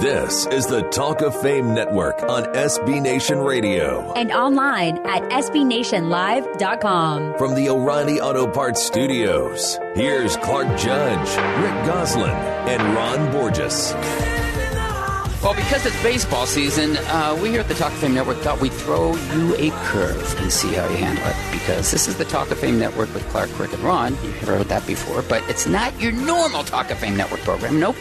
This is the Talk of Fame Network on SB Nation Radio. And online at SBNationLive.com. From the O'Reilly Auto Parts Studios, here's Clark Judge, Rick Gosselin, and Ron Borges. Well, because it's baseball season, uh, we here at the Talk of Fame Network thought we'd throw you a curve and see how you handle it. Because this is the Talk of Fame Network with Clark, Rick, and Ron. You've heard that before, but it's not your normal Talk of Fame Network program. Nope.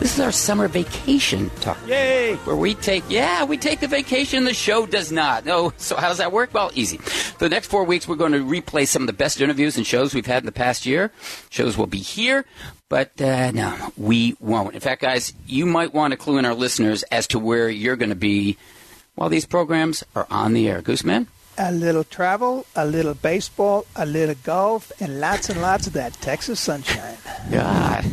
This is our summer vacation talk. Yay! Where we take, yeah, we take the vacation. The show does not. No. So how does that work? Well, easy. For the next four weeks, we're going to replay some of the best interviews and shows we've had in the past year. Shows will be here, but uh, no, we won't. In fact, guys, you might want to clue in our listeners as to where you're going to be while these programs are on the air. Gooseman? A little travel, a little baseball, a little golf, and lots and lots of that Texas sunshine. God.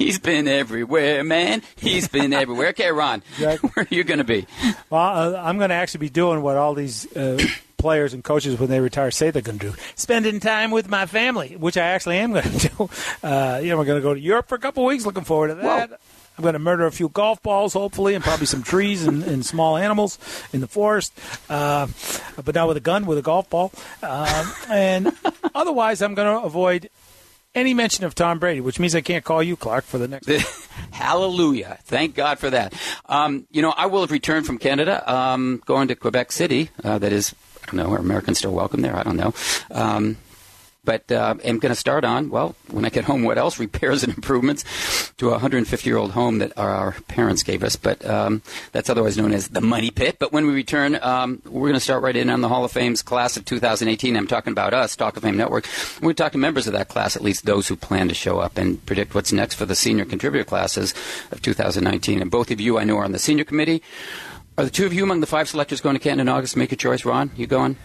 He's been everywhere, man. He's been everywhere. Okay, Ron, Exactly. where are you going to be? Well, uh, I'm going to actually be doing what all these uh, players and coaches, when they retire, say they're going to do: spending time with my family, which I actually am going to do. Uh, you know, we're going to go to Europe for a couple of weeks. Looking forward to that. Whoa. I'm going to murder a few golf balls, hopefully, and probably some trees and, and small animals in the forest, uh, but not with a gun, with a golf ball. Um, and otherwise, I'm going to avoid any mention of Tom Brady, which means I can't call you, Clark, for the next. Hallelujah. Thank God for that. Um, you know, I will have returned from Canada, um, going to Quebec City. Uh, that is, I don't know, are Americans still welcome there? I don't know. Um, but uh, I'm going to start on, well, when I get home, what else? Repairs and improvements to a 150 year old home that our parents gave us. But um, that's otherwise known as the Money Pit. But when we return, um, we're going to start right in on the Hall of Fame's class of 2018. I'm talking about us, Talk of Fame Network. We're going to talk to members of that class, at least those who plan to show up, and predict what's next for the senior contributor classes of 2019. And both of you, I know, are on the senior committee. Are the two of you among the five selectors going to Canton in August? Make a choice. Ron, you going?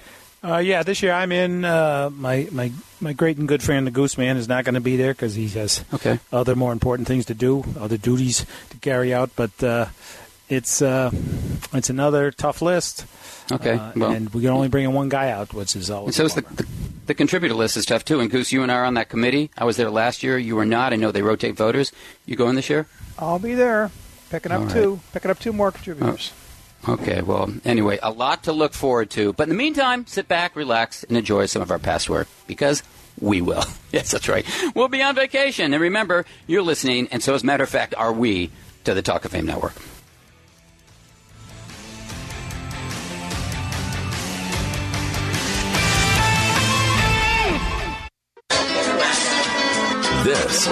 Uh, yeah, this year I'm in. Uh, my my my great and good friend the Goose Man is not going to be there because he has Okay. other more important things to do, other duties to carry out. But uh, it's uh, it's another tough list. Okay. Uh, well, and we can only bring in one guy out, which is always. And so is the, the the contributor list is tough too. And Goose, you and I are on that committee. I was there last year. You were not. I know they rotate voters. You going this year? I'll be there, picking up All right. two, picking up two more contributors. Okay. Well, anyway, a lot to look forward to. But in the meantime, sit back, relax, and enjoy some of our past work because we will. Yes, that's right. We'll be on vacation. And remember, you're listening, and so as a matter of fact, are we to the Talk of Fame Network.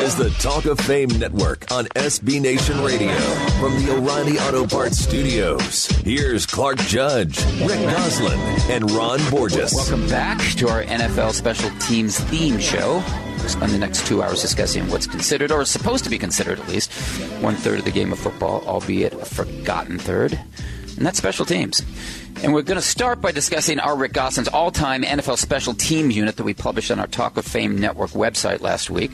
Is the Talk of Fame Network on SB Nation Radio. From the O'Reilly Auto Parts Studios, here's Clark Judge, Rick Gosselin, and Ron Borges. Welcome back to our NFL Special Teams theme show. We'll spend the next two hours discussing what's considered, or supposed to be considered at least, one third of the game of football, albeit a forgotten third, and that's special teams. And we're going to start by discussing our Rick Gosselin's all-time NFL Special Team unit that we published on our Talk of Fame Network website last week.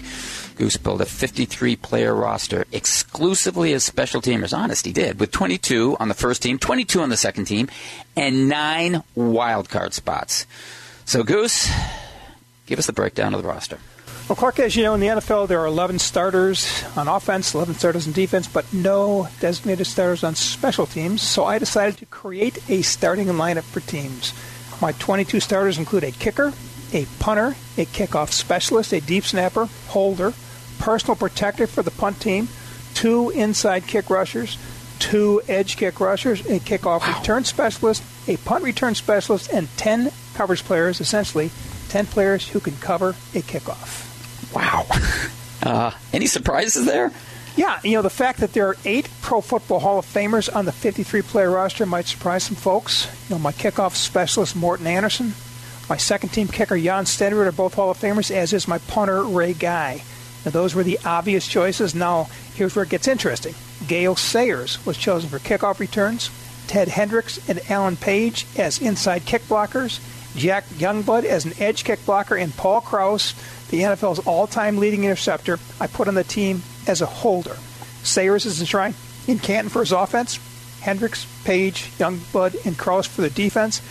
Goose built a 53-player roster exclusively as special teamers. Honest, he did, with 22 on the first team, 22 on the second team, and nine wild card spots. So, Goose, give us the breakdown of the roster. Well, Clark, as you know, in the NFL, there are 11 starters on offense, 11 starters on defense, but no designated starters on special teams. So I decided to create a starting lineup for teams. My 22 starters include a kicker, a punter, a kickoff specialist, a deep snapper, holder, personal protector for the punt team, two inside kick rushers, two edge kick rushers, a kickoff return specialist, a punt return specialist, and 10 coverage players, essentially 10 players who can cover a kickoff. Wow. Uh, any surprises there? Yeah, you know, the fact that there are eight Pro Football Hall of Famers on the 53 player roster might surprise some folks. You know, my kickoff specialist, Morten Andersen, my second team kicker, Jan Stenerud, are both Hall of Famers, as is my punter, Ray Guy. Now, those were the obvious choices. Now, here's where it gets interesting. Gale Sayers was chosen for kickoff returns, Ted Hendricks and Alan Page as inside kick blockers, Jack Youngblood as an edge kick blocker, and Paul Krause, the NFL's all time leading interceptor, I put on the team as a holder. Sayers is enshrined in Canton for his offense, Hendricks, Page, Youngblood, and Krause for the defense.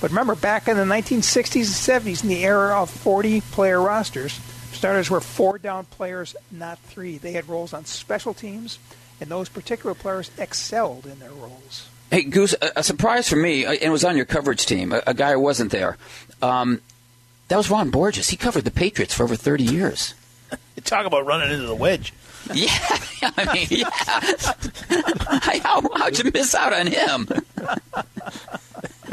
But remember, back in the 1960s and 70s, in the era of 40 player rosters, starters were four down players, not three. They had roles on special teams and those particular players excelled in their roles. Hey, Goose, a, a surprise for me, uh, and it was on your coverage team, a, a guy who wasn't there. Um, that was Ron Borges. He covered the Patriots for over 30 years. Talk about running into the wedge. Yeah, I mean, yeah. How, how'd you miss out on him?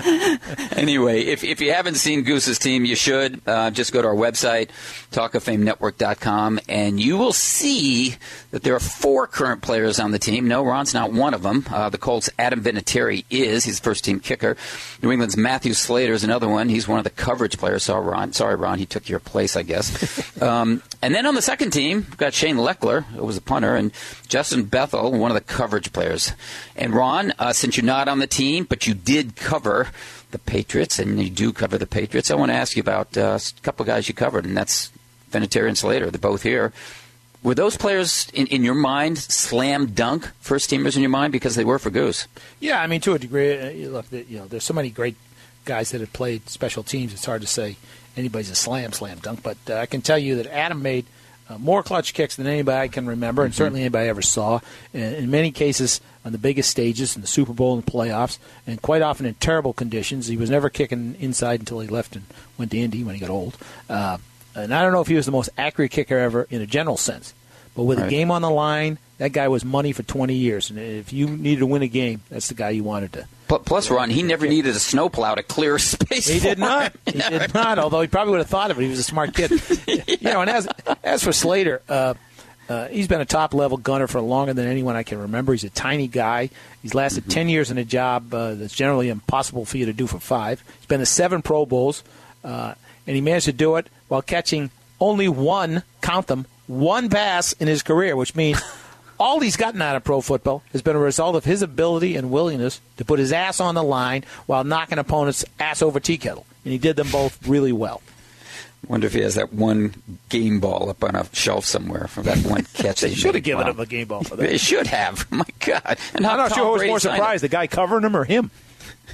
anyway, if, if you haven't seen Goose's team, you should. Uh, just go to our website, talkoffamenetwork.com, and you will see that there are four current players on the team. No, Ron's not one of them. Uh, the Colts' Adam Vinatieri is. He's first team kicker. New England's Matthew Slater is another one. He's one of the coverage players. Sorry, Ron. Sorry, Ron. He took your place, I guess. um, and then on the second team, we've got Shane Lechler, who was a punter, and Justin Bethel, one of the coverage players. And Ron, uh, since you're not on the team, but you did cover the Patriots, and you do cover the Patriots, I want to ask you about uh, a couple of guys you covered, and that's Vinatieri and Slater. They're both here. Were those players in, in your mind slam dunk first teamers in your mind because they were for Goose? Yeah, I mean to a degree. Uh, look, you know, there's so many great guys that have played special teams. It's hard to say anybody's a slam slam dunk, but uh, I can tell you that Adam made uh, more clutch kicks than anybody I can remember, and certainly anybody ever saw. In many cases, on the biggest stages, in the Super Bowl and the playoffs, and quite often in terrible conditions. He was never kicking inside until he left and went to Indy when he got old. Uh, and I don't know if he was the most accurate kicker ever in a general sense, but with Right. a game on the line, that guy was money for 20 years. And if you needed to win a game, that's the guy you wanted to. Pl- Plus, Ron, he never needed a snowplow to clear space. He did not. him. He did not. Although he probably would have thought of it. He was a smart kid. You know, and as as for Slater, uh, uh, he's been a top level gunner for longer than anyone I can remember. He's a tiny guy. He's lasted ten years in a job uh, that's generally impossible for you to do for five. He's been to seven Pro Bowls, uh, and he managed to do it while catching only one, count them, one pass in his career, which means. All he's gotten out of pro football has been a result of his ability and willingness to put his ass on the line while knocking opponents' ass over tea kettle. And he did them both really well. Wonder if he has that one game ball up on a shelf somewhere from that one catch. They should have given Wow. him a game ball for that. They should have. My God! And I'm not Tom sure who was more sign it. surprised, the guy covering him or him.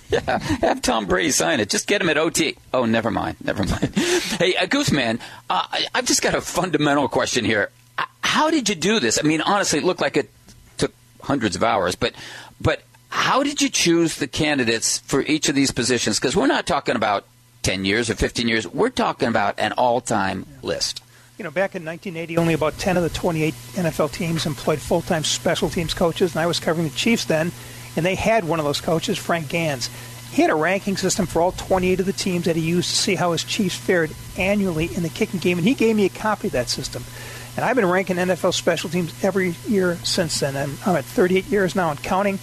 Yeah, have Tom Brady sign it. Just get him at OT. Oh, never mind. Never mind. hey, uh, Gooseman, uh, I- I've just got a fundamental question here. Uh, How did you do this? I mean, honestly, it looked like it took hundreds of hours, but but how did you choose the candidates for each of these positions? Because we're not talking about 10 years or 15 years. We're talking about an all-time list. You know, back in 1980, only about 10 of the 28 NFL teams employed full-time special teams coaches, and I was covering the Chiefs then, and they had one of those coaches, Frank Gansz. He had a ranking system for all 28 of the teams that he used to see how his Chiefs fared annually in the kicking game, and he gave me a copy of that system. And I've been ranking NFL special teams every year since then. I'm, I'm at 38 years now and counting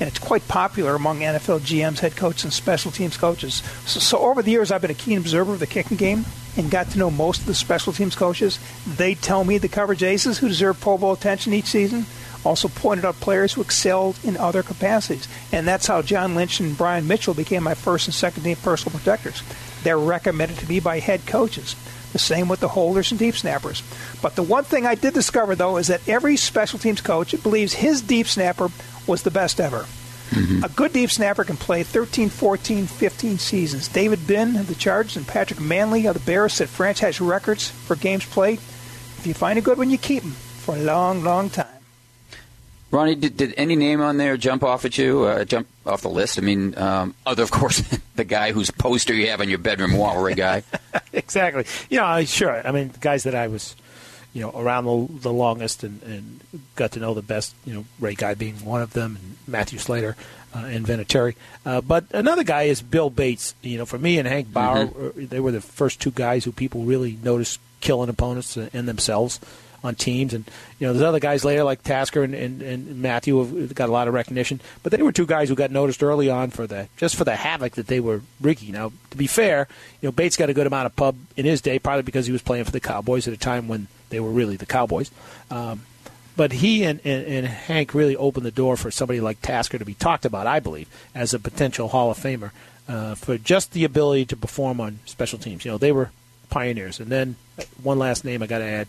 and it's quite popular among NFL GMs, head coaches, and special teams coaches. So, so over the years, I've been a keen observer of the kicking game and got to know most of the special teams coaches. They tell me the coverage aces who deserve Pro Bowl attention each season. Also pointed out players who excelled in other capacities, and that's how John Lynch and Brian Mitchell became my first and second team personal protectors. They're recommended to me by head coaches. The same with the holders and deep snappers. But the one thing I did discover, though, is that every special teams coach believes his deep snapper was the best ever. A good deep snapper can play 13, 14, 15 seasons. David Binn of the Chargers and Patrick Mannelly of the Bears set franchise records for games played. If you find a good one, you keep them for a long, long time. Ronnie, did, did any name on there jump off at you, uh, jump off the list? I mean, um, other, of course, the guy whose poster you have on your bedroom wall, Ray Guy. exactly. You know, I- sure. I mean, guys that I was, you know, around the, the longest and, and got to know the best, you know, Ray Guy being one of them, and Matthew Slater uh, and Vinatieri. Uh, but another guy is Bill Bates. You know, for me and Hank Bauer, uh, they were the first two guys who people really noticed killing opponents and themselves on teams. And, you know, there's other guys later like Tasker and, and, and Matthew have got a lot of recognition. But they were two guys who got noticed early on for the just for the havoc that they were wreaking. Now, to be fair, you know, Bates got a good amount of pub in his day, probably because he was playing for the Cowboys at a time when they were really the Cowboys. Um, but he and, and, and Hank really opened the door for somebody like Tasker to be talked about, I believe, as a potential Hall of Famer uh, for just the ability to perform on special teams. You know, they were pioneers. And then one last name I got to add.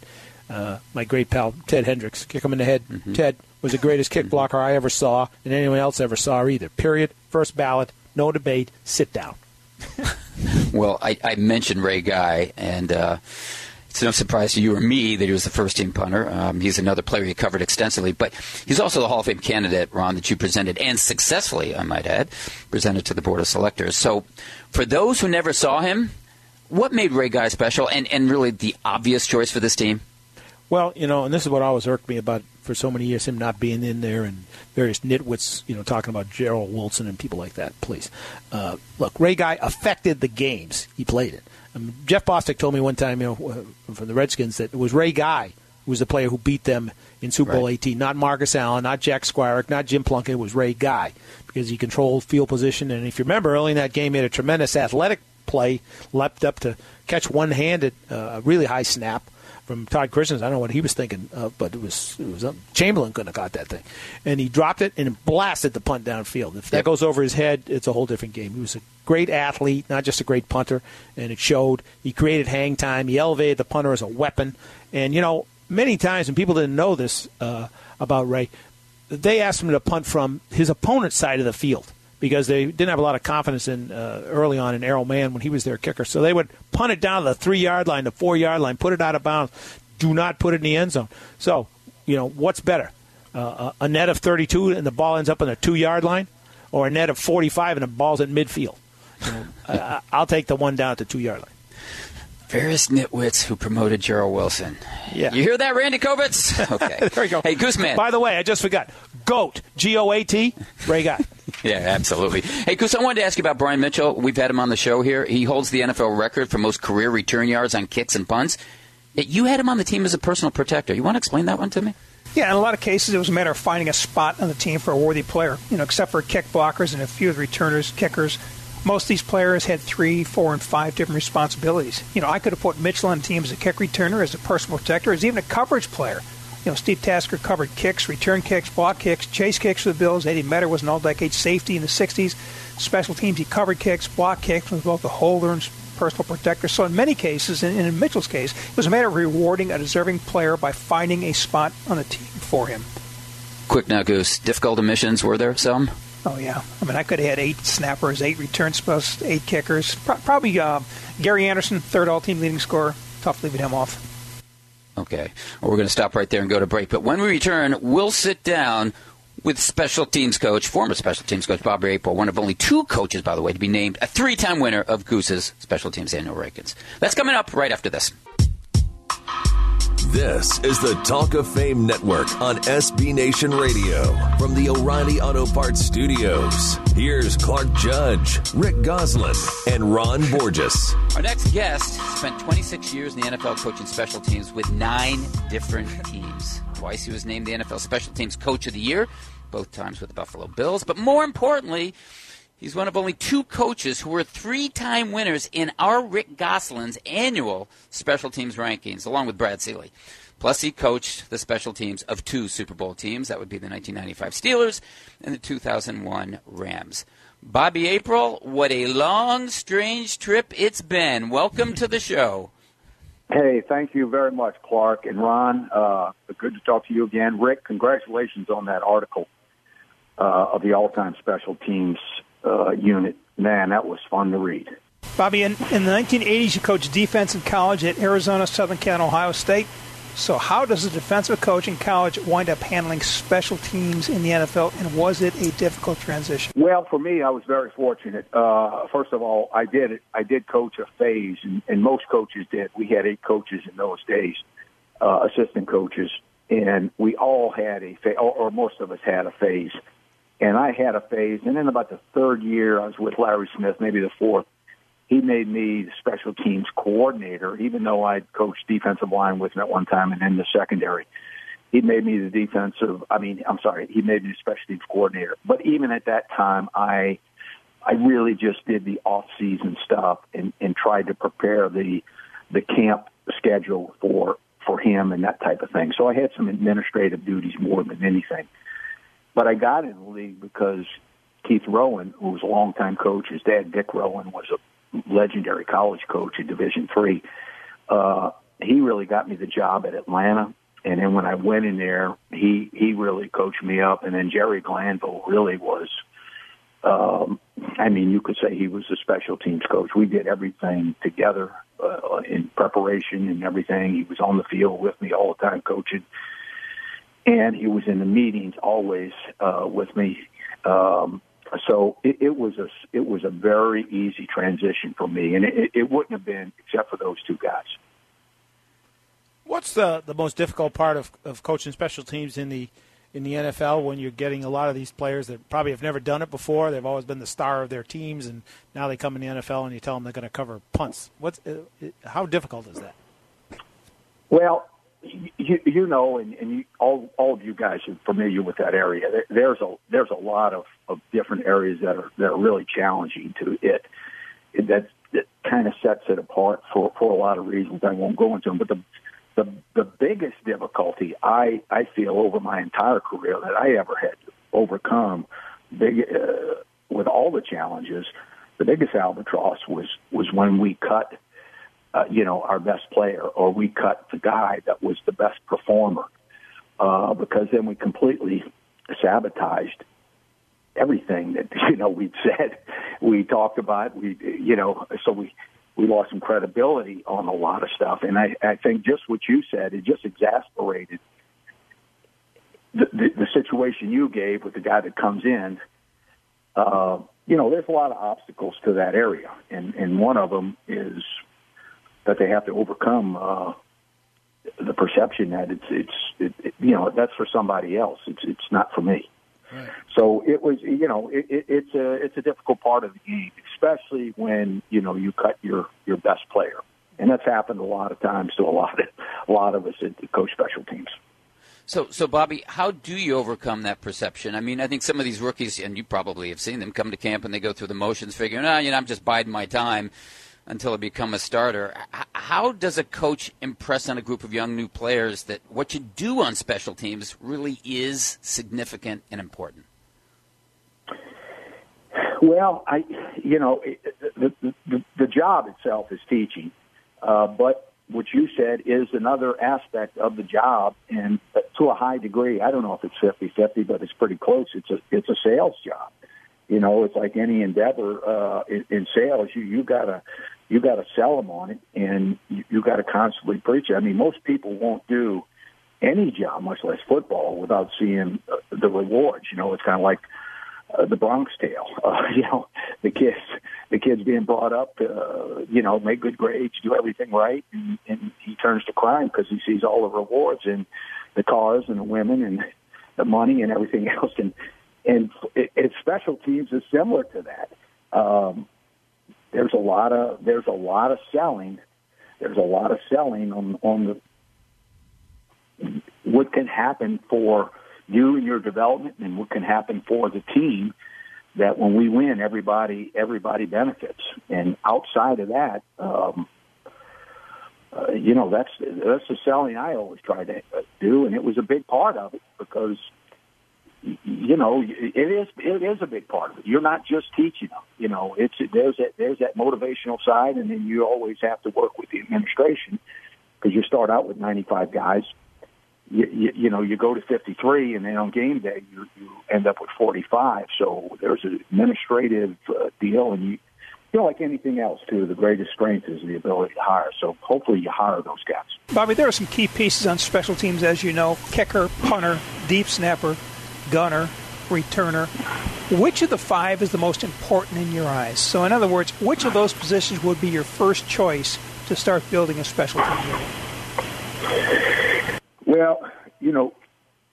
Uh, my great pal Ted Hendricks, kick him in the head. Ted was the greatest kick blocker I ever saw, and anyone else ever saw either. Period. First ballot, no debate. Sit down. Well, I, I mentioned Ray Guy, and uh, it's no surprise to you or me that he was the first team punter. Um, he's another player you covered extensively, but he's also the Hall of Fame candidate, Ron, that you presented and successfully, I might add, presented to the Board of Selectors. So, for those who never saw him, what made Ray Guy special and, and really the obvious choice for this team? Well, you know, and this is what always irked me about for so many years him not being in there and various nitwits, you know, talking about Jerrel Wilson and people like that. Please, uh, look, Ray Guy affected the games he played in. Um, Jeff Bostic told me one time, you know, uh, from the Redskins, that it was Ray Guy who was the player who beat them in Super Bowl right. 18, not Marcus Allen, not Jack Squirek, not Jim Plunkett. It was Ray Guy because he controlled field position. And if you remember, early in that game, he had a tremendous athletic play, leapt up to catch one-handed, uh, a really high snap from Todd Christensen. I don't know what he was thinking, uh, but it was it was um, Chamberlain couldn't have caught that thing, and he dropped it and blasted the punt downfield. If that yep. goes over his head, it's a whole different game. He was a great athlete, not just a great punter, and it showed. He created hang time. He elevated the punter as a weapon, and you know many times, and people didn't know this uh, about Ray, they asked him to punt from his opponent's side of the field because they didn't have a lot of confidence in uh, early on in Errol Mann when he was their kicker. So they would punt it down to the three yard line, the four yard line, put it out of bounds. Do not put it in the end zone. So, you know, what's better? Uh, a net of 32 and the ball ends up on the two yard line, or a net of 45 and the ball's at midfield? You know, I, I'll take the one down at the two yard line. Various nitwits who promoted Jerrel Wilson. Yeah. You hear that, Randy Covitz? Okay. there we go. Hey, Gooseman. By the way, I just forgot. GOAT. G O A T. Ray Guy. yeah, absolutely. Hey, Goose, I wanted to ask you about Brian Mitchell. We've had him on the show here. He holds the NFL record for most career return yards on kicks and punts. You had him on the team as a personal protector. You want to explain that one to me? Yeah, in a lot of cases, it was a matter of finding a spot on the team for a worthy player. You know, except for kick blockers and a few of the returners, kickers, most of these players had three, four, and five different responsibilities. You know, I could have put Mitchell on the team as a kick returner, as a personal protector, as even a coverage player. You know, Steve Tasker covered kicks, return kicks, block kicks, chase kicks for the Bills. Eddie Meador was an all-decade safety in the 60s. Special teams, he covered kicks, block kicks, was both a holder and personal protector. So in many cases, and in Mitchell's case, it was a matter of rewarding a deserving player by finding a spot on the team for him. Quick now, Goose. Difficult omissions, were there some? Oh yeah, I mean I could have had eight snappers, eight return eight kickers. Pro- probably uh, Gary Anderson, third all-team leading scorer. Tough leaving him off. Okay, well, we're going to stop right there and go to break. But when we return, we'll sit down with special teams coach, former special teams coach Bobby April, one of only two coaches, by the way, to be named a three-time winner of Goose's special teams annual rankings. That's coming up right after this. This is the Talk of Fame Network on SB Nation Radio from the O'Reilly Auto Parts Studios. Here's Clark Judge, Rick Gosselin, and Ron Borges. Our next guest spent 26 years in the NFL coaching special teams with nine different teams. Twice he was named the NFL Special Teams Coach of the Year, both times with the Buffalo Bills. But more importantly, He's one of only two coaches who were three time winners in our Rick Gosselin's annual special teams rankings, along with Brad Seely. Plus, he coached the special teams of two Super Bowl teams. That would be the 1995 Steelers and the 2001 Rams. Bobby April, what a long, strange trip it's been. Welcome to the show. Hey, thank you very much, Clark and Ron. Uh, good to talk to you again. Rick, congratulations on that article uh, of the all-time special teams uh, unit. Man, that was fun to read. Bobby, in, in the 1980s, you coached defense in college at Arizona, Southern Cal, and Ohio State. So, how does a defensive coach in college wind up handling special teams in the NFL, and was it a difficult transition? Well, for me, I was very fortunate. Uh, first of all, I did I did coach a phase, and, and most coaches did. We had eight coaches in those days, uh, assistant coaches, and we all had a phase, or, or most of us had a phase and I had a phase. And then about the third year, I was with Larry Smith, maybe the fourth. He made me the special teams coordinator, even though I'd coached defensive line with him at one time and then the secondary. He made me the defensive, I mean, I'm sorry, he made me the special teams coordinator. But even at that time, I, I really just did the off-season stuff and, and tried to prepare the, the camp schedule for, for him and that type of thing. So I had some administrative duties more than anything. But I got in the league because Keith Rowan, who was a longtime coach, his dad Dick Rowan was a legendary college coach in Division Three. Uh, he really got me the job at Atlanta, and then when I went in there, he he really coached me up. And then Jerry Glanville really was. Um, I mean, you could say he was a special teams coach. We did everything together, uh, in preparation and everything. He was on the field with me all the time, coaching, and he was in the meetings always uh, with me. Um, so it, it was a it was a very easy transition for me, and it, it wouldn't have been except for those two guys. What's the the most difficult part of, of coaching special teams in the in the NFL when you're getting a lot of these players that probably have never done it before? They've always been the star of their teams, and now they come in the NFL and you tell them they're going to cover punts. What's uh, how difficult is that? Well, you, you know, and, and you, all all of you guys are familiar with that area. There, there's a there's a lot of, of different areas that are that are really challenging to it. it that that kind of sets it apart for for a lot of reasons. I won't go into them, but the the the biggest difficulty I I feel over my entire career that I ever had to overcome, big uh, with all the challenges, the biggest albatross was was when we cut, uh, you know, our best player or we cut the guy that was the best performer, uh, because then we completely sabotaged everything that you know we'd said, we talked about, we you know, so we we lost some credibility on a lot of stuff. And I, I think just what you said, it just exasperated the, the, the situation you gave with the guy that comes in. Uh, you know, there's a lot of obstacles to that area, and and one of them is that they have to overcome uh, the perception that it's it's it, it, you know that's for somebody else. It's it's not for me. So it was, you know, it, it, it's a it's a difficult part of the game, especially when you know you cut your your best player, and that's happened a lot of times to a lot of a lot of us at coach special teams. So, so Bobby, how do you overcome that perception? I mean, I think some of these rookies, and you probably have seen them, come to camp and they go through the motions, figuring, ah, you know, I'm just biding my time until I become a starter. How does a coach impress on a group of young new players that what you do on special teams really is significant and important? Well, I, you know, the the, the job itself is teaching, uh, but what you said is another aspect of the job, and to a high degree, I don't know if it's fifty fifty, but it's pretty close. It's a it's a sales job. You know, it's like any endeavor uh, in, in sales. You you gotta you got to sell them on it, and you, you got to constantly preach it. I mean, most people won't do any job, much less football, without seeing uh, the rewards. You know, it's kind of like uh, the Bronx Tale. Uh, you know, the kids, the kids being brought up, uh, you know, make good grades, do everything right, and, and he turns to crime because he sees all the rewards and the cars and the women and the money and everything else. And and it, it special teams is similar to that. Um, there's a lot of there's a lot of selling. There's a lot of selling on on the what can happen for you and your development, and what can happen for the team. That when we win, everybody everybody benefits. And outside of that, um, uh, you know that's that's the selling I always try to do, and it was a big part of it because you know, it is it is a big part of it. You're not just teaching them. You know, it's there's that there's that motivational side, and then you always have to work with the administration because you start out with 95 guys. You, you, you know, you go to 53, and then on game day you you end up with 45. So there's an administrative uh, deal, and you you know, like anything else, too, the greatest strength is the ability to hire. So hopefully you hire those guys. Bobby, there are some key pieces on special teams, as you know kicker, punter, deep snapper, gunner, returner. Which of the five is the most important in your eyes? So, in other words, which of those positions would be your first choice to start building a special team? Well, you know,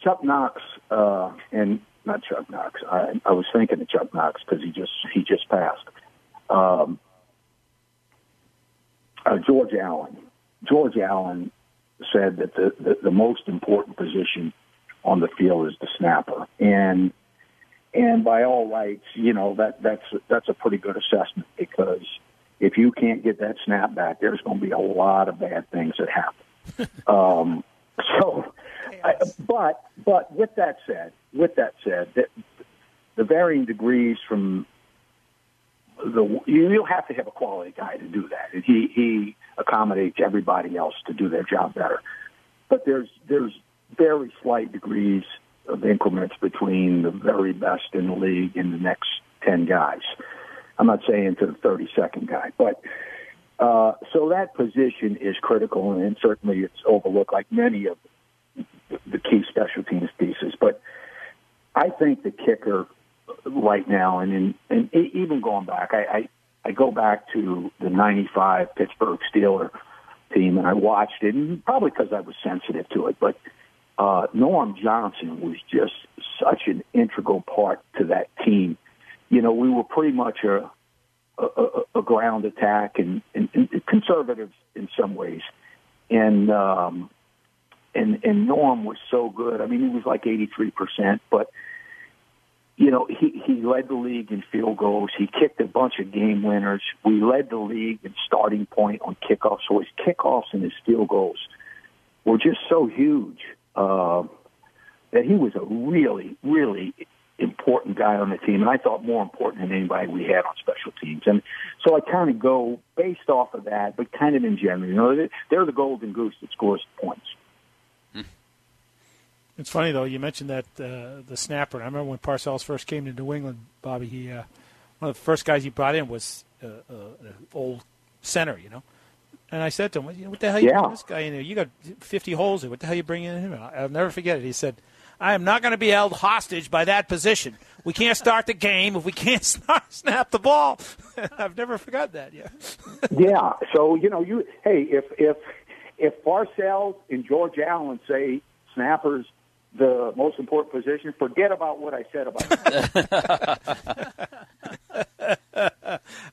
Chuck Knox uh, and not Chuck Knox. I, I was thinking of Chuck Knox because he just he just passed. Um, uh, George Allen. George Allen said that the, the, the most important position on the field is the snapper. And and by all rights, you know that that's that's a pretty good assessment because if you can't get that snap back, there's going to be a lot of bad things that happen. um, so, I, but but with that said, with that said, that the varying degrees from the you'll have to have a quality guy to do that, and he he accommodates everybody else to do their job better. But there's there's very slight degrees of increments between the very best in the league and the next 10 guys. I'm not saying to the 32nd guy, but Uh, so that position is critical, and certainly it's overlooked like many of the key special teams pieces. But I think the kicker right now, and in, and even going back, I, I I go back to the '95 Pittsburgh Steeler team, and I watched it, and probably because I was sensitive to it, but uh, Norm Johnson was just such an integral part to that team. You know, we were pretty much a a, a ground attack and, and, and conservatives in some ways, and um, and and Norm was so good. I mean, he was like eighty three percent, but you know, he, he led the league in field goals. He kicked a bunch of game winners. We led the league in starting point on kickoffs. So his kickoffs and his field goals were just so huge uh, that he was a really, really important guy on the team. And I thought more important than anybody we had on special teams. And so I kind of go based off of that, but kind of in general. You know, they're the golden goose that scores points. It's funny though. You mentioned that uh, the snapper. I remember when Parcells first came to New England, Bobby. He uh, one of the first guys he brought in was uh, uh, an old center, you know. And I said to him, "What the hell? You yeah. this guy in there? You got 50 holes there. What the hell are you bringing in him?" I'll never forget it. He said, "I am not going to be held hostage by that position. We can't start the game if we can't snap the ball." I've never forgot that. Yeah. yeah. So you know, you hey, if if if Parcells and George Allen say snappers the most important position. Forget about what I said about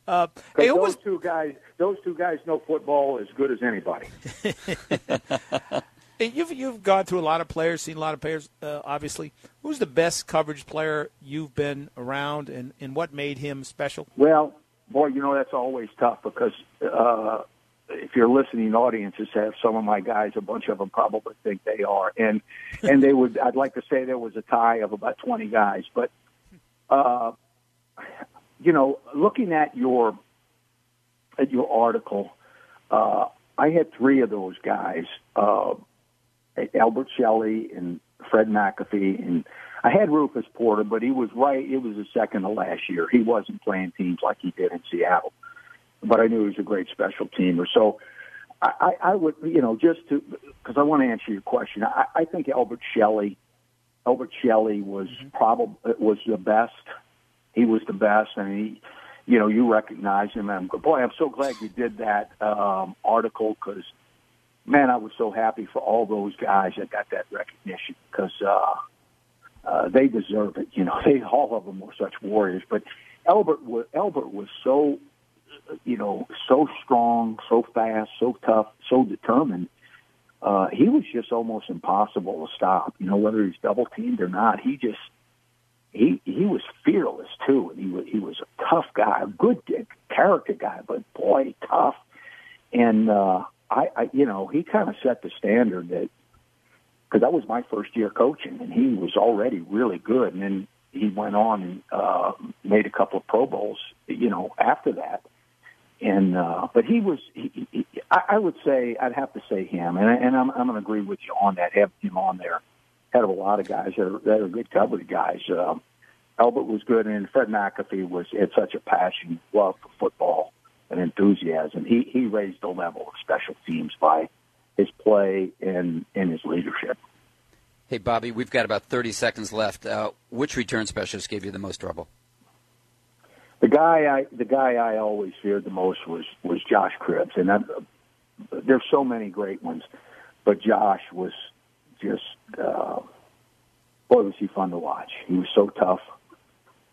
uh, hey, those was... two guys, those two guys know football as good as anybody. you've you've gone through a lot of players, seen a lot of players. Uh, obviously, who's the best coverage player you've been around, and, and what made him special? Well, boy, you know that's always tough because uh, if you're listening audiences have some of my guys, a bunch of them probably think they are, and and they would. I'd like to say there was a tie of about 20 guys, but uh, you know, looking at your at your article, uh, I had three of those guys, uh, Elbert Shelley and Fred McAfee, and I had Rufus Porter, but he was right. It was the second to last year. He wasn't playing teams like he did in Seattle but I knew he was a great special teamer. So I, I would, you know, just to because I want to answer your question. I, I think Elbert Shelley, Elbert Shelley was mm-hmm. probably was the best. He was the best, and he, you know, you recognize him. And boy, I'm so glad you did that um, article because, man, I was so happy for all those guys that got that recognition because uh, uh, they deserve it. You know, they all of them were such warriors, but Elbert was was so you know, so strong, so fast, so tough, so determined. Uh, he was just almost impossible to stop. You know, whether he's double teamed or not, he just he he was fearless too, and he was he was a tough guy, a good character guy, but boy, tough. And uh, I, I, you know, he kind of set the standard that because that was my first year coaching, and he was already really good. And then he went on and uh, made a couple of Pro Bowls, you know, after that and uh, but he was. He, he, I would say I'd have to say him, and, and I'm, I'm going to agree with you on that. Have him on there, head of a lot of guys that are, that are good coverage guys. Um, Elbert was good, and Fred McAfee was had such a passion, love for football, and enthusiasm. He he raised the level of special teams by his play and and his leadership. Hey, Bobby, we've got about 30 seconds left. Uh, which return specialist gave you the most trouble? the guy I the guy I always feared the most was was Josh Cribbs, and I, there's so many great ones, but Josh was just uh, boy was he fun to watch. He was so tough,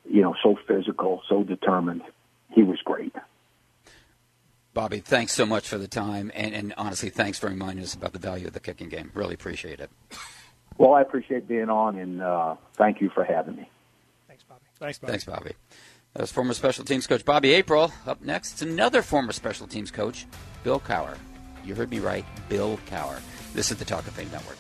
you know, so physical, so determined. He was great. Bobby, thanks so much for the time, and, and honestly, thanks for reminding us about the value of the kicking game. Really appreciate it. Well, I appreciate being on, and uh, thank you for having me. Thanks, Bobby. Thanks, Bobby. Thanks, Bobby. That was former special teams coach Bobby April. Up next, it's another former special teams coach, Bill Cowher. You heard me right, Bill Cowher. This is the Talk of Fame Network.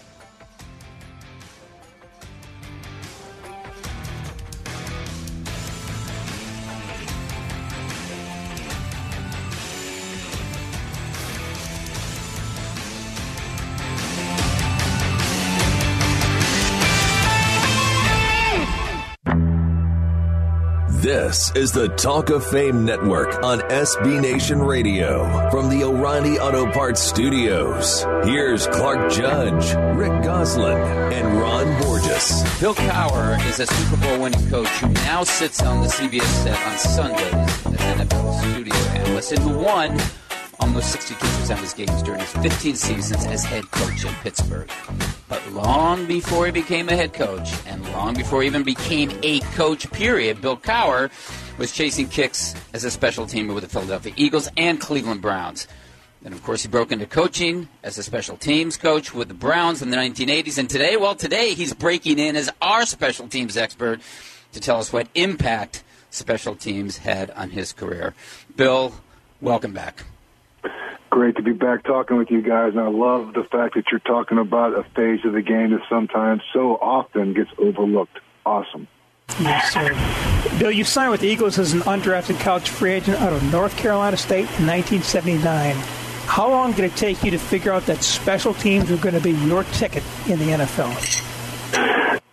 This is the Talk of Fame Network on SB Nation Radio from the O'Reilly Auto Parts Studios. Here's Clark Judge, Rick Gosselin, and Ron Borges. Bill Cowher is a Super Bowl winning coach who now sits on the CBS set on Sundays as NFL studio analyst and who won almost 62% of his games during his 15 seasons as head coach in Pittsburgh. But long before he became a head coach, and long before he even became a coach, period, Bill Cowher was chasing kicks as a special teamer with the Philadelphia Eagles and Cleveland Browns. Then, of course, he broke into coaching as a special teams coach with the Browns in the 1980s. And today, well, today he's breaking in as our special teams expert to tell us what impact special teams had on his career. Bill, welcome back. Great to be back talking with you guys. And I love the fact that you're talking about a phase of the game that sometimes so often gets overlooked. Awesome. Yes, sir. Bill, you signed with the Eagles as an undrafted college free agent out of North Carolina State in 1979. How long did it take you to figure out that special teams were going to be your ticket in the NFL?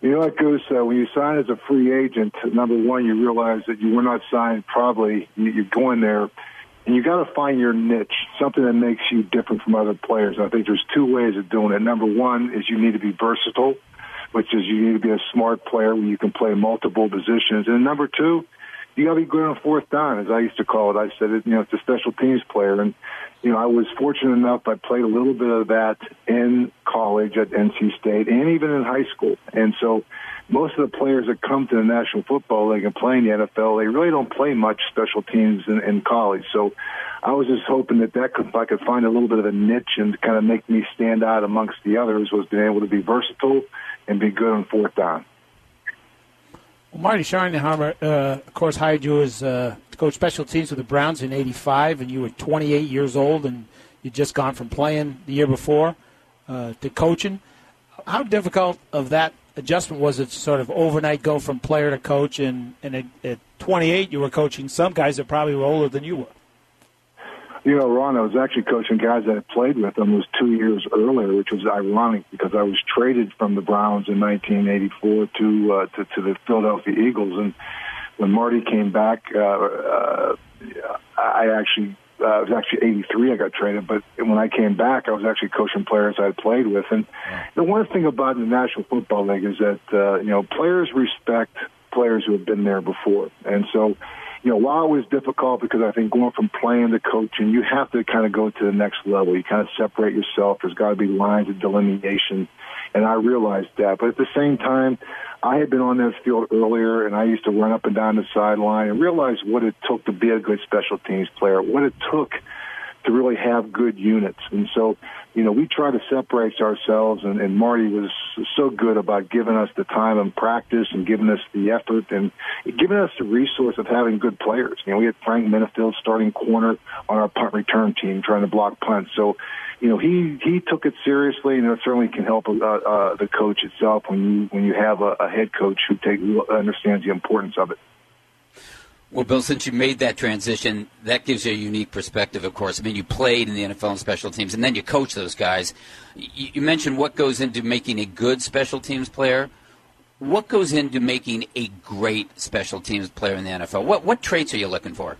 You know what, Goose? Uh, when you sign as a free agent, number one, you realize that you were not signed probably. You're going there and you got to find your niche, something that makes you different from other players. And I think there's two ways of doing it. Number one is you need to be versatile, which is you need to be a smart player where you can play multiple positions. And number two, you got to be good on fourth down, as I used to call it. I said, it, you know, it's a special teams player. And, you know, I was fortunate enough, I played a little bit of that in college at NC State and even in high school. And so, most of the players that come to the National Football League and play in the NFL, they really don't play much special teams in, in college. So I was just hoping that that could, if I could find a little bit of a niche and kind of make me stand out amongst the others, was being able to be versatile and be good on fourth down. Well, Marty Schottenheimer, uh, of course, hired you as uh, coach special teams with the Browns in '85, and you were 28 years old, and you'd just gone from playing the year before uh, to coaching. How difficult of that adjustment was it sort of overnight go from player to coach? And, and at, at 28, you were coaching some guys that probably were older than you were. You know, Ron, I was actually coaching guys that I played with almost two years earlier, which was ironic because I was traded from the Browns in 1984 to uh, to, to the Philadelphia Eagles, and when Marty came back, uh, uh, I actually uh, it was actually 83 I got traded, but when I came back, I was actually coaching players I had played with. And the one thing about the National Football League is that, uh, you know, players respect players who have been there before. And so, you know, while it was difficult because I think going from playing to coaching, you have to kind of go to the next level. You kind of separate yourself. There's got to be lines of delineation. And I realized that. But at the same time, I had been on that field earlier, and I used to run up and down the sideline and realize what it took to be a good special teams player, what it took to really have good units. And so, you know, we try to separate ourselves, and, and Marty was so good about giving us the time and practice and giving us the effort and giving us the resource of having good players. You know, we had Frank Minnifield starting corner on our punt return team trying to block punts. So, you know, he he took it seriously, and it certainly can help uh, uh, the coach itself when you when you have a, a head coach who take understands the importance of it. Well, Bill, since you made that transition, that gives you a unique perspective, of course. I mean, you played in the NFL and special teams, and then you coach those guys. You, mentioned what goes into making a good special teams player. What goes into making a great special teams player in the NFL? What what traits are you looking for?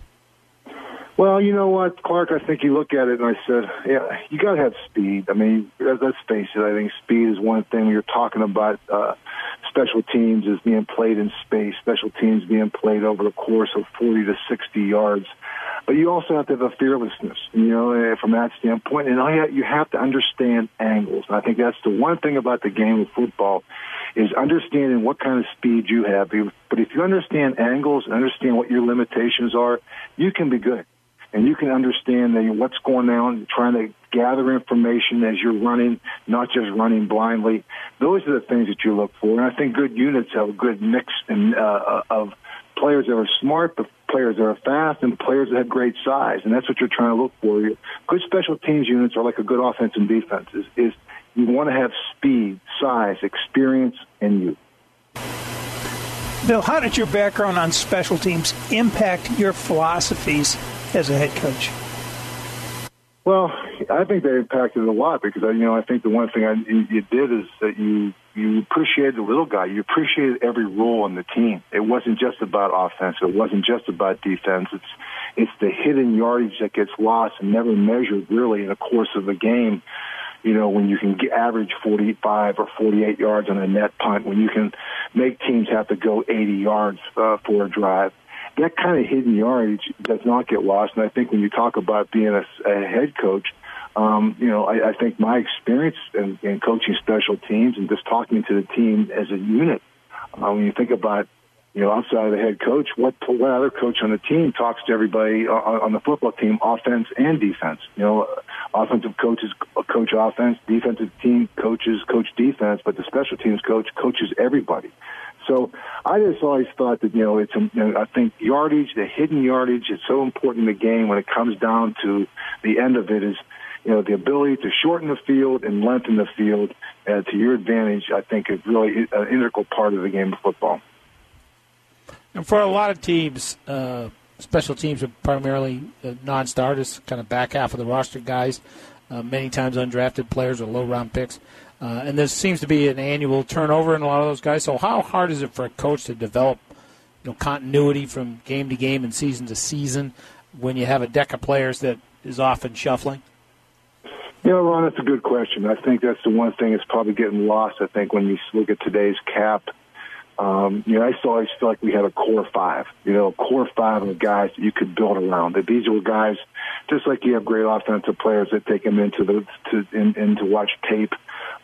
Well, you know what, Clark, I think you look at it and I said, yeah, you got to have speed. I mean, let's face it, I think speed is one thing you're talking about uh, special teams is being played in space, special teams being played over the course of 40 to 60 yards. But you also have to have a fearlessness, you know, eh, from that standpoint. And you have to understand angles. And I think that's the one thing about the game of football is understanding what kind of speed you have. But if you understand angles and understand what your limitations are, you can be good and you can understand what's going on, trying to gather information as you're running, not just running blindly. Those are the things that you look for. And I think good units have a good mix in, uh, of players that are smart, but players that are fast, and players that have great size. And that's what you're trying to look for. Good special teams units are like a good offense and defense. Is, is you want to have speed, size, experience, and youth. Bill, how did your background on special teams impact your philosophies as a head coach? Well, I think they impacted a lot because you know I think the one thing I, you did is that you you appreciated the little guy. You appreciated every role on the team. It wasn't just about offense. It wasn't just about defense. It's it's the hidden yardage that gets lost and never measured really in the course of the game. You know, when you can get average 45 or 48 yards on a net punt, when you can make teams have to go 80 yards uh, for a drive that kind of hidden yardage does not get lost. And I think when you talk about being a, a head coach, um, you know, I, I think my experience in, in coaching special teams and just talking to the team as a unit, uh, when you think about, you know, outside of the head coach, what what other coach on the team talks to everybody on, on the football team, offense and defense. You know, offensive coaches coach offense, defensive team coaches coach defense, but the special teams coach coaches everybody. So I just always thought that you know it's you know, I think yardage, the hidden yardage, is so important in the game when it comes down to the end of it is you know, the ability to shorten the field and lengthen the field uh, to your advantage, I think is really an integral part of the game of football. And for a lot of teams, uh, special teams are primarily uh, non-starters, kind of back half of the roster guys, uh, many times undrafted players or low-round picks. Uh, and there seems to be an annual turnover in a lot of those guys. So how hard is it for a coach to develop you know, continuity from game to game and season to season when you have a deck of players that is often shuffling? You know, Ron, that's a good question. I think that's the one thing that's probably getting lost. I think when you look at today's cap, um, you know, I still always feel like we had a core five. You know, a core five of guys that you could build around. That these were guys, just like you have great offensive players that take them into the to in, in to watch tape.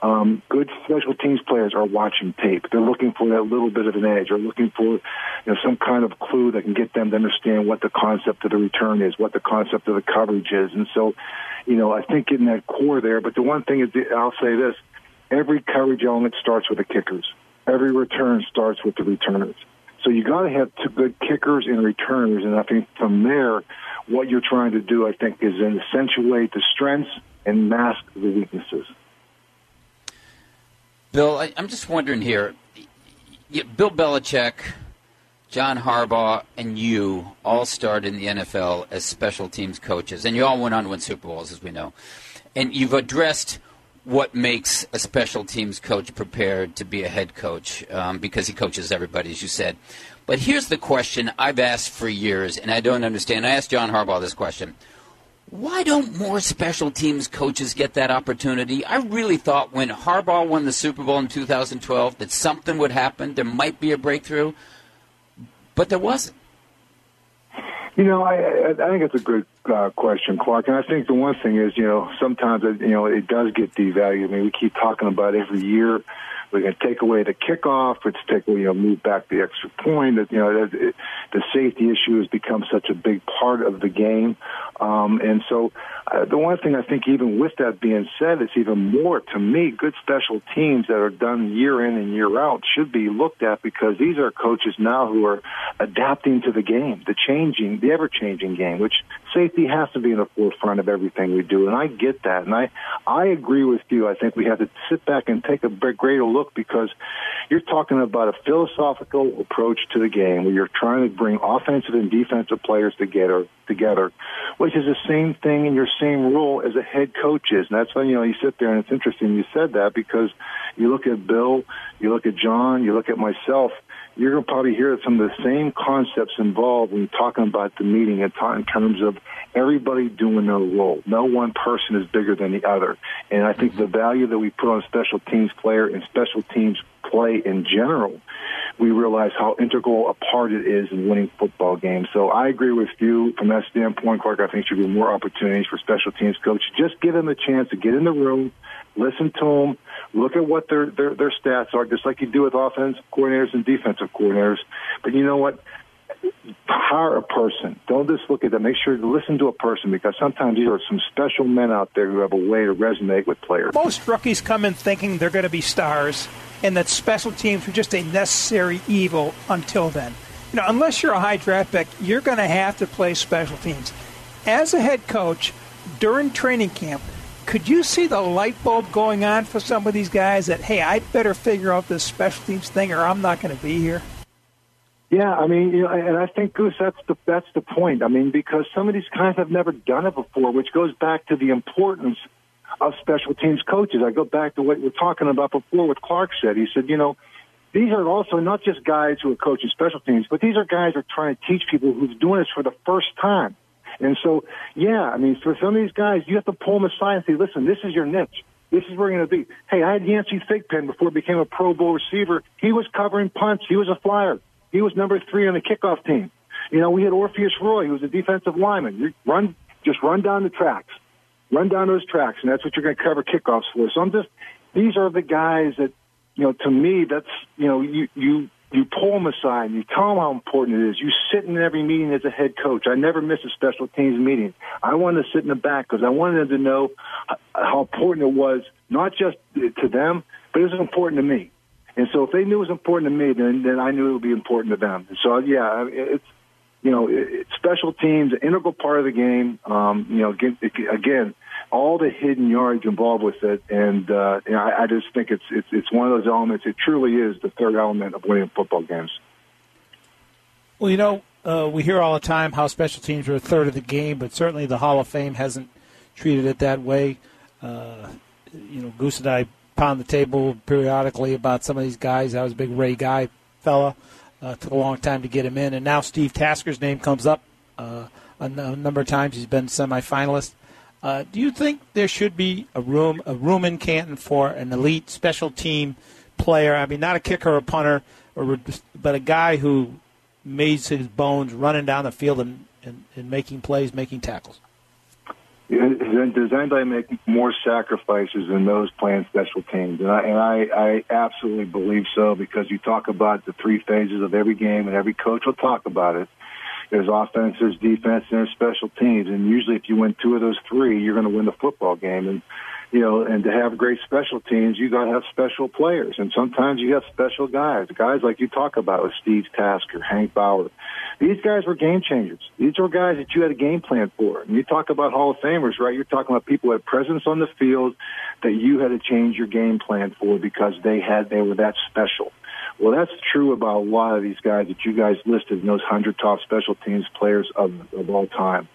Um, good special teams players are watching tape. They're looking for that little bit of an edge, or looking for you know some kind of clue that can get them to understand what the concept of the return is, what the concept of the coverage is, and so you know, I think in that core there. But the one thing is, I'll say this: every coverage element starts with the kickers. Every return starts with the returners. So you got to have two good kickers and returners, and I think from there, what you're trying to do, I think, is accentuate the strengths and mask the weaknesses. Bill, I, am just wondering here. Bill Belichick John Harbaugh and you all started in the NFL as special teams coaches, and you all went on to win Super Bowls, as we know. And you've addressed what makes a special teams coach prepared to be a head coach um, because he coaches everybody, as you said. But here's the question I've asked for years, and I don't understand. I asked John Harbaugh this question. Why don't more special teams coaches get that opportunity? I really thought when Harbaugh won the Super Bowl in 2012 that something would happen. There might be a breakthrough but there wasn't. You know, I, I think it's a good uh, question, Clark. And I think the one thing is, you know, sometimes it, you know it does get devalued. I mean, we keep talking about every year we're going to take away the kickoff. Let's take you know move back the extra point. You know it, the safety issue has become such a big part of the game, um, and so uh, the one thing I think, even with that being said, it's even more to me. Good special teams that are done year in and year out should be looked at because these are coaches now who are adapting to the game, the changing, the ever-changing game, which safety has to be in the forefront of everything we do. And I get that, and I I agree with you. I think we have to sit back and take a greater look because you're talking about a philosophical approach to the game where you're trying to bring offensive and defensive players together together, which is the same thing in your same role as a head coach is. And that's why, you know, you sit there and it's interesting you said that because you look at Bill, you look at John, you look at myself, you're going to probably hear some of the same concepts involved when you're talking about the meeting in terms of everybody doing their role. No one person is bigger than the other. And I think the value that we put on special teams player and special teams play in general, we realize how integral a part it is in winning football games. So I agree with you from that standpoint, Clark. I think there should be more opportunities for special teams coaches. Just give them a chance to get in the room, listen to them, look at what their, their, their stats are, just like you do with offensive coordinators and defensive coordinators. But you know what? Hire a person. Don't just look at them. Make sure to listen to a person because sometimes there are some special men out there who have a way to resonate with players. Most rookies come in thinking they're going to be stars and that special teams are just a necessary evil until then. You know, unless you're a high draft pick, you're going to have to play special teams. As a head coach, during training camp, could you see the light bulb going on for some of these guys that, hey, I'd better figure out this special teams thing or I'm not going to be here? Yeah, I mean, you know, and I think Goose, that's the that's the point. I mean, because some of these guys have never done it before, which goes back to the importance of special teams coaches. I go back to what we are talking about before with Clark said. He said, you know, these are also not just guys who are coaching special teams, but these are guys who are trying to teach people who's doing this for the first time. And so, yeah, I mean, for some of these guys, you have to pull them aside and say, listen, this is your niche. This is where you're going to be. Hey, I had Yancey Thigpen before he became a Pro Bowl receiver. He was covering punts. He was a flyer. He was number three on the kickoff team. You know, we had Orpheus Roye, who was a defensive lineman. You run, just run down the tracks, run down those tracks, and that's what you're going to cover kickoffs for. So I'm just, these are the guys that, you know, to me, that's, you know, you, you, you pull them aside and you tell them how important it is. You sit in every meeting as a head coach. I never miss a special teams meeting. I wanted to sit in the back because I wanted them to know how important it was, not just to them, but it was important to me. And so if they knew it was important to me, then then I knew it would be important to them. So yeah, it's you know, it, special teams, an integral part of the game. Um, you know, again, again, all the hidden yards involved with it, and uh, you know, I, I just think it's it's it's one of those elements. It truly is the third element of winning football games. Well, you know, uh, we hear all the time how special teams are a third of the game, but certainly the Hall of Fame hasn't treated it that way. Uh, you know, Goose and I pound the table periodically about some of these guys. I was a big Ray Guy fella. Uh, took a long time to get him in, and now Steve Tasker's name comes up uh, a, n- a number of times. He's been semifinalist. Uh, do you think there should be a room a room in Canton for an elite special team player? I mean, not a kicker or a punter, or but a guy who makes his bones running down the field and, and, and making plays, making tackles. Does anybody make more sacrifices than those playing special teams? And I, and I, I absolutely believe so because you talk about the three phases of every game, and every coach will talk about it. There's offense, there's defense, and there's special teams. And usually, if you win two of those three, you're going to win the football game. And you know, and to have great special teams, you got to have special players, and sometimes you have special guys, guys like you talk about with Steve Tasker, Hank Bauer. These guys were game changers. These were guys that you had a game plan for. And you talk about Hall of Famers, right? You're talking about people who had presence on the field that you had to change your game plan for because they had they were that special. Well, that's true about a lot of these guys that you guys listed in those hundred top special teams players of of all time.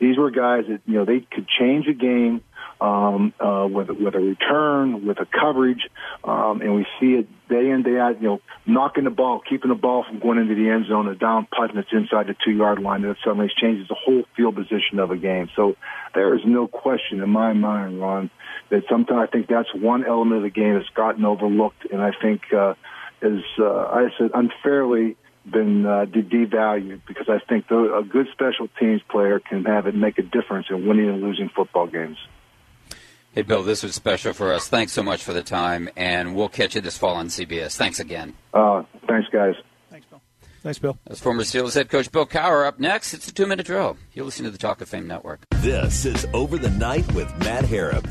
These were guys that you know they could change a game um, uh, with with a return, with a coverage, um, and we see it day in day out. You know, knocking the ball, keeping the ball from going into the end zone, a down putt that's inside the two yard line, and it suddenly changes the whole field position of a game. So there is no question in my mind, Ron, that sometimes I think that's one element of the game that's gotten overlooked, and I think uh, is uh, I said unfairly been uh, devalued because I think a good special teams player can have it make a difference in winning and losing football games. Hey, Bill, this was special for us. Thanks so much for the time, and we'll catch you this fall on CBS. Thanks again. Uh, thanks, guys. Thanks, Bill. Thanks, Bill. As former Steelers head coach Bill Cowher up next, it's a two minute drill. You're listening to the Talk of Fame Network. This is Over the Night with Matt Harab.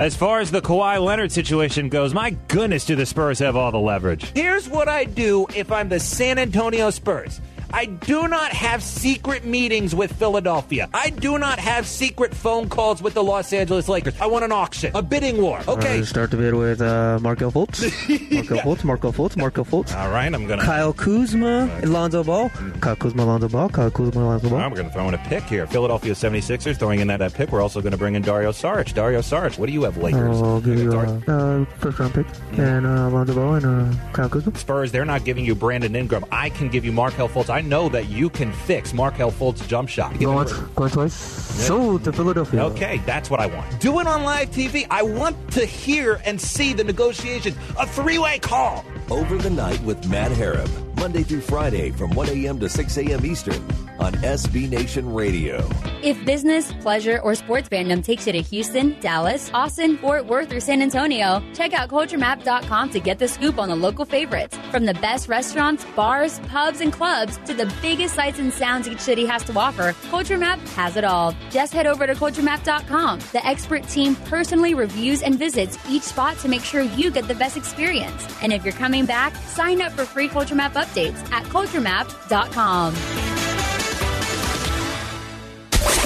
As far as the Kawhi Leonard situation goes, my goodness, do the Spurs have all the leverage. Here's what I do if I'm the San Antonio Spurs. I do not have secret meetings with Philadelphia. I do not have secret phone calls with the Los Angeles Lakers. I want an auction, a bidding war. Okay. Uh, start the bid with uh, Markelle Fultz. Markelle Fultz, Markelle Fultz, Markelle Fultz. All right, I'm going to. Kyle Kuzma, right. Lonzo Ball. Kyle Kuzma, Lonzo Ball. Kyle Kuzma, Lonzo Ball. I'm going to throw in a pick here. Philadelphia 76ers throwing in that, that pick. We're also going to bring in Dario Saric. Dario Saric, what do you have, Lakers? I'll give you a uh, first round pick mm. and uh, Lonzo Ball and uh, Kyle Kuzma. Spurs, they're not giving you Brandon Ingram. I can give you Markelle Fultz. I know that you can fix Markelle Fultz's jump shot. Go once, going twice. Yeah. So to Philadelphia. Okay, that's what I want. Do it on live TV. I want to hear and see the negotiation. A three-way call. Over the night with Matt Harab. Monday through Friday from 1 a.m. to 6 a.m. Eastern on SB Nation Radio. If business, pleasure, or sports fandom takes you to Houston, Dallas, Austin, Fort Worth, or San Antonio, check out CultureMap.com to get the scoop on the local favorites. From the best restaurants, bars, pubs, and clubs to the biggest sights and sounds each city has to offer, Culture Map has it all. Just head over to CultureMap.com. The expert team personally reviews and visits each spot to make sure you get the best experience. And if you're coming back, sign up for free Culture Map updates at CultureMap.com.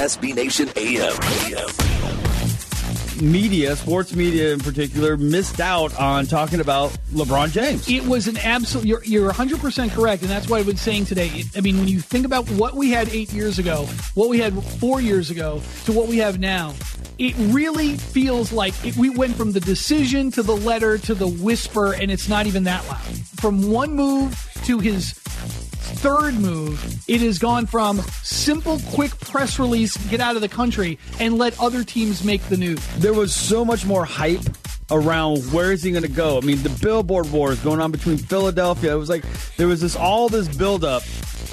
SB Nation AM. Media, sports media in particular, missed out on talking about LeBron James. It was an absolute. You're, you're 100% correct, and that's what I've been saying today. I mean, when you think about what we had eight years ago, what we had four years ago, to what we have now, it really feels like it, we went from the decision to the letter to the whisper, and it's not even that loud. From one move to his third move, it has gone from simple, quick press release, get out of the country, and let other teams make the news. There was so much more hype around where is he going to go. I mean, the billboard wars going on between Philadelphia. It was like there was this all this buildup.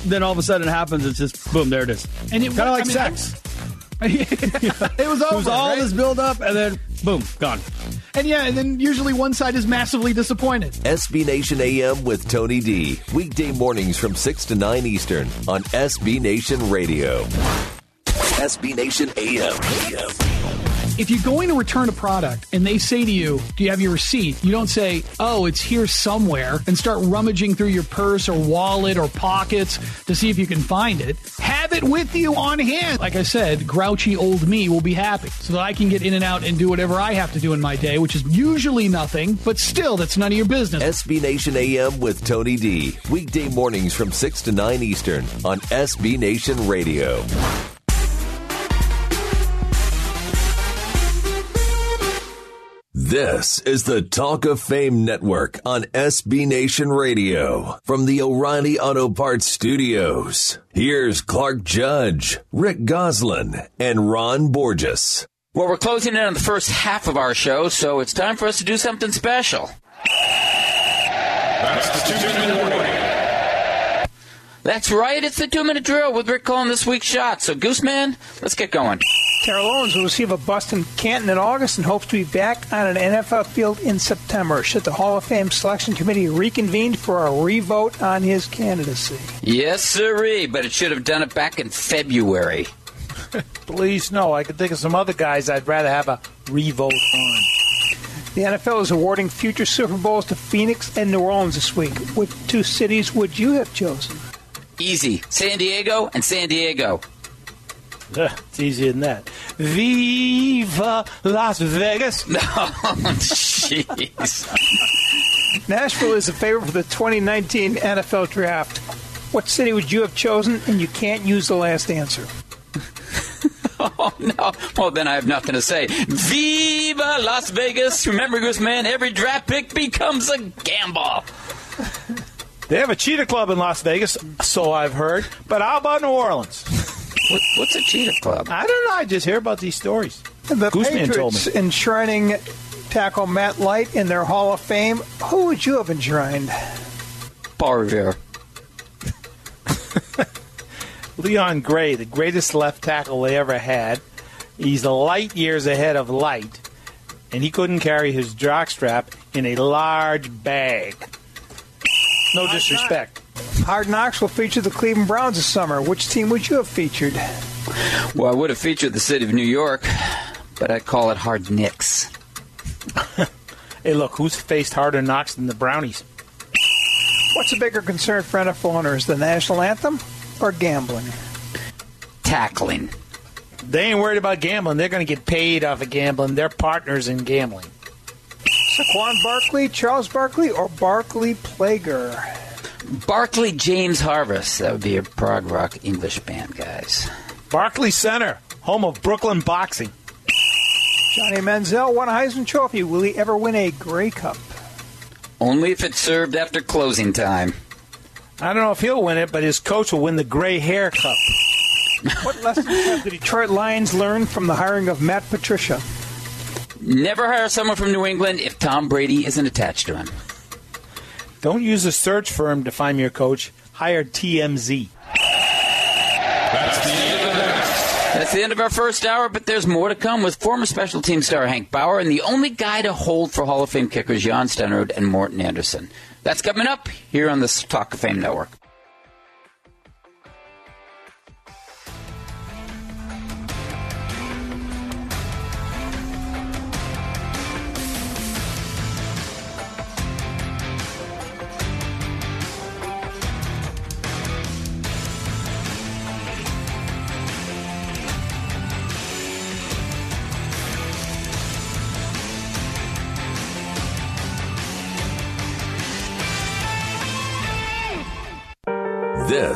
Then all of a sudden it happens. It's just boom, there it is. And it kind of I like mean, sex. it was over. It was all right? this buildup, and then boom, gone. And yeah, and then usually one side is massively disappointed. SB Nation AM with Tony D. Weekday mornings from 6 to 9 Eastern on SB Nation Radio. SB Nation AM. If you're going to return a product and they say to you, Do you have your receipt? You don't say, Oh, it's here somewhere, and start rummaging through your purse or wallet or pockets to see if you can find it. Have it with you on hand. Like I said, grouchy old me will be happy so that I can get in and out and do whatever I have to do in my day, which is usually nothing, but still, that's none of your business. SB Nation AM with Tony D. Weekday mornings from 6 to 9 Eastern on SB Nation Radio. This is the Talk of Fame Network on SB Nation Radio from the O'Reilly Auto Parts Studios. Here's Clark Judge, Rick Gosselin, and Ron Borges. Well, we're closing in on the first half of our show, so it's time for us to do something special. That's the two-minute warning. That's right, it's the two minute drill with Rick calling this week's shot. So, Gooseman, let's get going. Terrell Owens will receive a bust in Canton in August and hopes to be back on an NFL field in September. Should the Hall of Fame Selection Committee reconvene for a revote on his candidacy? Yes, sirree, but it should have done it back in February. Please, no. I could think of some other guys I'd rather have a revote on. The NFL is awarding future Super Bowls to Phoenix and New Orleans this week. Which two cities would you have chosen? Easy. San Diego and San Diego. Ugh, it's easier than that. Viva Las Vegas. No, oh, jeez. Nashville is a favorite for the 2019 NFL Draft. What city would you have chosen? And you can't use the last answer. Oh, no. Well, then I have nothing to say. Viva Las Vegas. Remember, Gooseman, every draft pick becomes a gamble. They have a cheetah club in Las Vegas, so I've heard. But how about New Orleans? What, what's a cheetah club? I don't know. I just hear about these stories. The Gooseman told Patriots me. enshrining tackle Matt Light in their Hall of Fame. Who would you have enshrined? Paul Revere. Leon Gray, the greatest left tackle they ever had. He's light years ahead of Light, and he couldn't carry his jockstrap in a large bag. No disrespect. Hard Knocks will feature the Cleveland Browns this summer. Which team would you have featured? Well, I would have featured the city of New York, but I'd call it Hard Knicks. Hey, look, who's faced harder knocks than the Brownies? What's a bigger concern for NFL owners, the national anthem or gambling? Tackling. They ain't worried about gambling. They're going to get paid off of gambling. They're partners in gambling. Saquon Barkley, Charles Barkley, or Barclay Plager? Barclay James Harvest. That would be a prog rock English band, guys. Barkley Center, home of Brooklyn boxing. Johnny Manziel won a Heisman Trophy. Will he ever win a Grey Cup? Only if it's served after closing time. I don't know if he'll win it, but his coach will win the Gray Hair Cup. What lessons have the Detroit Lions learned from the hiring of Matt Patricia? Never hire someone from New England if Tom Brady isn't attached to him. Don't use a search firm to find your coach. Hire TMZ. That's the end of the. That's the end of our first hour, but there's more to come with former special team star Hank Bauer and the only guy to hold for Hall of Fame kickers Jan Stenerud and Morten Andersen. That's coming up here on the Talk of Fame Network.